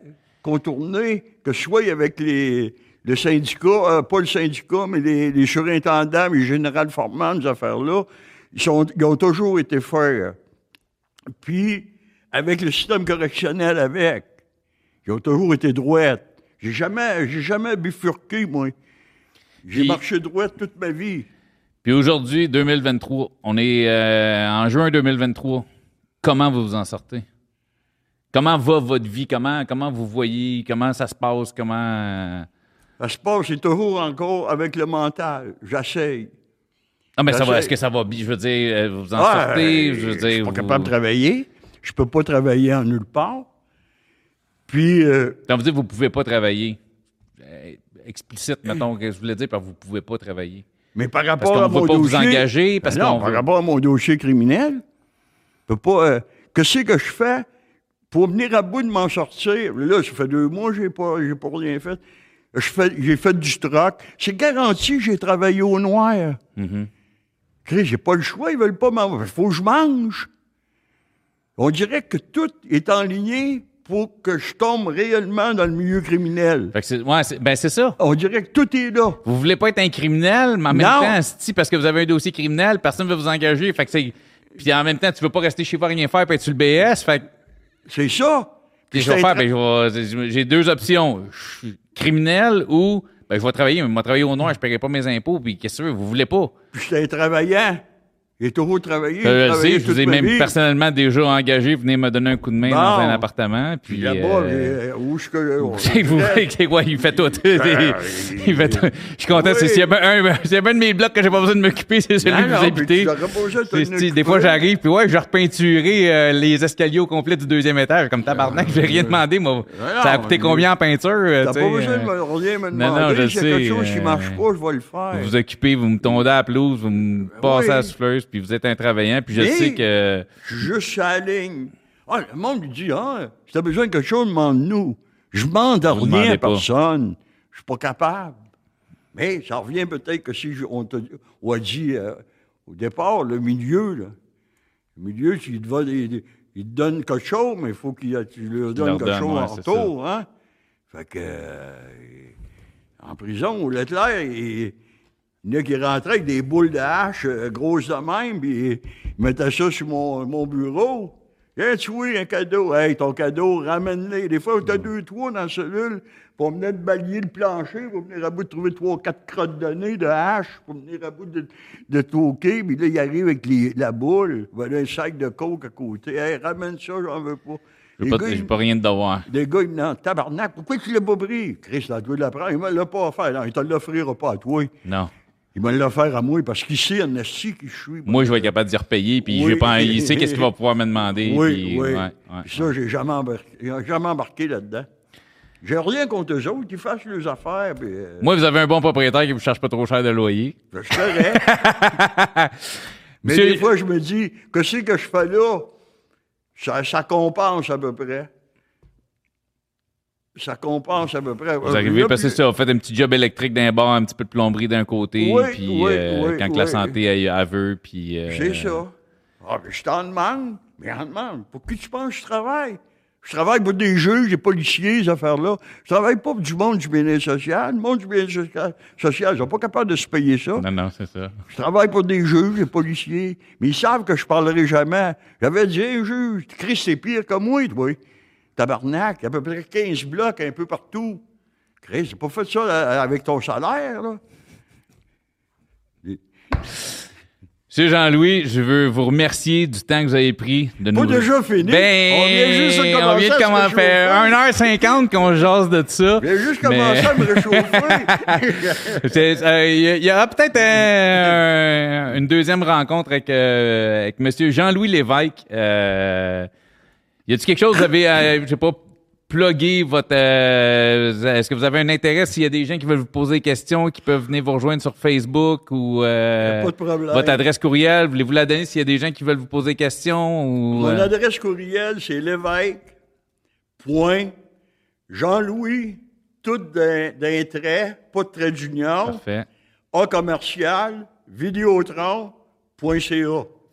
contourné, que ce soit avec les, le syndicat, euh, pas le syndicat, mais les, les surintendants, les générales formants, ces affaires-là, ils, sont, ils ont toujours été faits. Puis, avec le système correctionnel avec, ils ont toujours été droits. J'ai jamais, j'ai jamais bifurqué, moi. J'ai Puis- marché droit toute ma vie. Puis aujourd'hui, 2023, on est euh, en juin 2023. Comment vous vous en sortez? Comment va votre vie? Comment, comment vous voyez? Comment ça se passe? Comment... Ça se passe, c'est toujours encore avec le mental. J'essaye. Ah, mais ça va, est-ce que ça va bien? Je veux dire, euh, vous vous en Ah, sortez? Je veux suis dire, pas vous- capable de travailler. Je peux pas travailler en nulle part. Puis, euh, Quand vous dites que vous ne pouvez pas travailler, euh, explicite, mettons, que je voulais dire, parce que vous ne pouvez pas travailler. mais par Parce rapport qu'on à ne mon veut pas vous dossier... engager, parce Ben non, par veut- rapport à mon dossier criminel, je peux pas... euh, Qu'est-ce que je fais pour venir à bout de m'en sortir? Là, ça fait deux mois que j'ai pas, j'ai pas rien fait. J'ai fait du stock. C'est garanti que j'ai travaillé au noir. Chris, j'ai pas le choix, ils veulent pas m'en... Il faut que je mange. On dirait que tout est enligné pour que je tombe réellement dans le milieu criminel. Fait que c'est, ouais, ben c'est ça. On dirait que tout est là. Vous voulez pas être un criminel, mais en même Non. temps, si parce que vous avez un dossier criminel, personne ne veut vous engager. Fait que c'est, puis en même temps, tu veux pas rester chez vous à rien faire, puis être sur le BS. Fait que C'est ça. Puis Puis je vais faire, ben, j'ai deux options. Je suis criminel ou ben, je vais travailler, mais je vais travailler au noir, je ne paierai pas mes impôts, puis qu'est-ce que tu veux, vous voulez pas. Puis j'étais un travaillant. J'ai toujours travaillé. j'ai Euh, Je sais, je vous ai même vie. personnellement déjà engagé, venez me donner un coup de main Bon. dans un appartement. Puis, Puis là-bas, euh, euh, où est-ce que... vous, ouais, il fait tout. il fait tout. Je suis content. Oui. S'il y a un, s'il y a bien un de mes blocs que j'ai pas besoin de m'occuper, c'est celui Non, que non, vous habitez. Des fois, j'arrive, puis ouais, je repeinturais euh, les escaliers au complet du deuxième étage. Comme tabarnak, je vais rien demander, moi. non, Ça a coûté combien en peinture? T'as pas besoin de me, rien me non, non, demander. je sais, quelque chose qui marche pas, je vais le faire. Vous vous occupez, vous me tondez à la pelouse, vous me passez oui. à la souffleuse, puis vous êtes un travaillant, puis je sais que... Je suis juste sur la ligne. Ah, le monde lui dit, ah, si t'as besoin de quelque chose, demande-nous. Je demande à rien à personne. Je suis pas capable. Mais ça revient peut-être que si je- on, te, on a dit euh, au départ, le milieu, là. Le milieu, il te, va des- des- il te donne quelque chose, mais il faut qu'il tu leur donnes quelque chose ouais, en retour, hein? Fait que, euh, en prison, au Leclerc, il, il y en a qui rentraient avec des boules de hache euh, grosses de même, puis ils mettaient ça sur mon, mon bureau. Viens, tu vois, un cadeau. Hey, ton cadeau, ramène-les. Des fois, t'as deux, trois dans la cellule, pour venir de balayer le plancher, pour venir à bout de trouver trois, quatre crottes de nez de hache, pour venir à bout de, de toquer, puis là, il arrive avec les- la boule. Voilà un sac de coke à côté. Hey, ramène ça, j'en veux pas. J'ai pas, gars, pas rien de devoir. les gars, ils me disent, tabarnak, pourquoi tu l'as pas pris? Chris, là, tu veux l'apprendre. Il me l'a pas offert. Non, il te l'offrira pas à toi. Non. Il l'a offert à moi parce qu'il sait en esti qui je suis. Moi, je vais être capable d'y repayer, puis Oui. j'ai pas, il sait qu'est-ce qu'il va pouvoir me demander. Oui, puis, oui. ouais, ouais. Puis ça, j'ai jamais embarqué, jamais embarqué là-dedans. J'ai rien contre eux autres, ils fassent leurs affaires, puis euh, Moi, vous avez un bon propriétaire qui vous charge pas trop cher de loyer. je suis correct. Mais Monsieur- des fois, je me dis, qu'est-ce que je fais là? Ça, ça compense à peu près. Ça compense à peu près. Vous arrivez, parce que ça, vous faites un petit job électrique d'un bord, un petit peu de plomberie d'un côté, Oui, puis oui, euh, oui, quand que la santé elle, elle veut, puis... euh, C'est ça. Ah, je t'en demande, mais en demande. Pour qui tu penses que je travaille? Je travaille pour des juges, des policiers, ces affaires-là. Je travaille pas pour du monde du bien-être social. Le monde du bien-être social, social, ils sont pas capables de se payer ça. Non, non, c'est ça. Je travaille pour des juges, des policiers. Mais ils savent que je parlerai jamais. J'avais dit, hey, juge, Chris, c'est pire que moi, toi. Tabarnak, à peu près 15 blocs un peu partout. Chris, j'ai pas fait ça euh, avec ton salaire, là. Monsieur Jean-Louis, je veux vous remercier du temps que vous avez pris de nous. Pas déjà fini. Ben, on vient juste de commencer. on vient de commencer. réchauffer. 1h50 qu'on jase de ça. On vient juste Mais- commencer à me réchauffer. Euh, Il y, aura peut-être un- une deuxième rencontre avec, euh, avec Monsieur Jean-Louis Lévesque. Euh, y a-t-il quelque chose, vous avez, euh, je sais pas, plugué votre... euh, Est-ce que vous avez un intérêt s'il y a des gens qui veulent vous poser des questions, qui peuvent venir vous rejoindre sur Facebook ou... euh, Pas de problème. Votre adresse courriel, voulez-vous la donner s'il y a des gens qui veulent vous poser des questions ou... Mon euh, adresse courriel, c'est l'évêque, point, Jean-Louis, tout d'un d'un trait, pas de trait d'union, Parfait. A commercial, vidéotron.ca.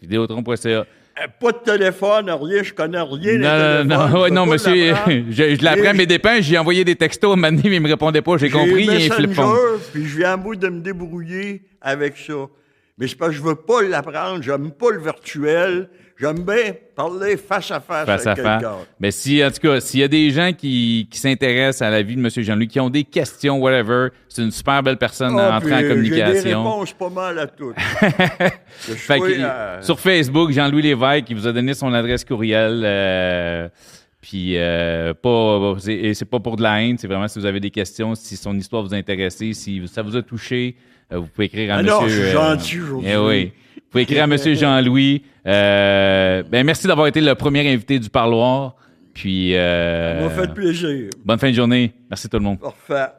Vidéotron.ca. Euh, Pas de téléphone, rien, je connais rien. Non, non, non, ouais, non, monsieur, je, je l'apprends à mes dépens, j'ai envoyé des textos à un mais il me répondait pas, j'ai compris, il y a un flip phone. Messenger, puis je viens à bout de me débrouiller avec ça. Mais c'est parce que je veux pas l'apprendre, j'aime pas le virtuel, j'aime bien parler face à face, face à avec face. quelqu'un. Mais si, en tout cas, s'il y a des gens qui, qui s'intéressent à la vie de M. Jean-Louis, qui ont des questions, whatever, c'est une super belle personne à Ah, entrer en puis, J'ai des communication. réponses pas mal à toutes. Fait que, euh, Sur Facebook, Jean-Louis Lévesque, il vous a donné son adresse courriel. euh, puis, euh, pas, c'est, pas pour de la haine, c'est vraiment si vous avez des questions, si son histoire vous intéresse, si ça vous a touché, euh, vous pouvez écrire à Ah monsieur. non, je suis gentil aujourd'hui. eh oui. Vous pouvez écrire à monsieur Jean-Louis. Euh, ben, merci d'avoir été le premier invité du parloir. Puis, euh, Ça m'a fait plaisir. bonne fin de journée. Merci tout le monde. Parfait.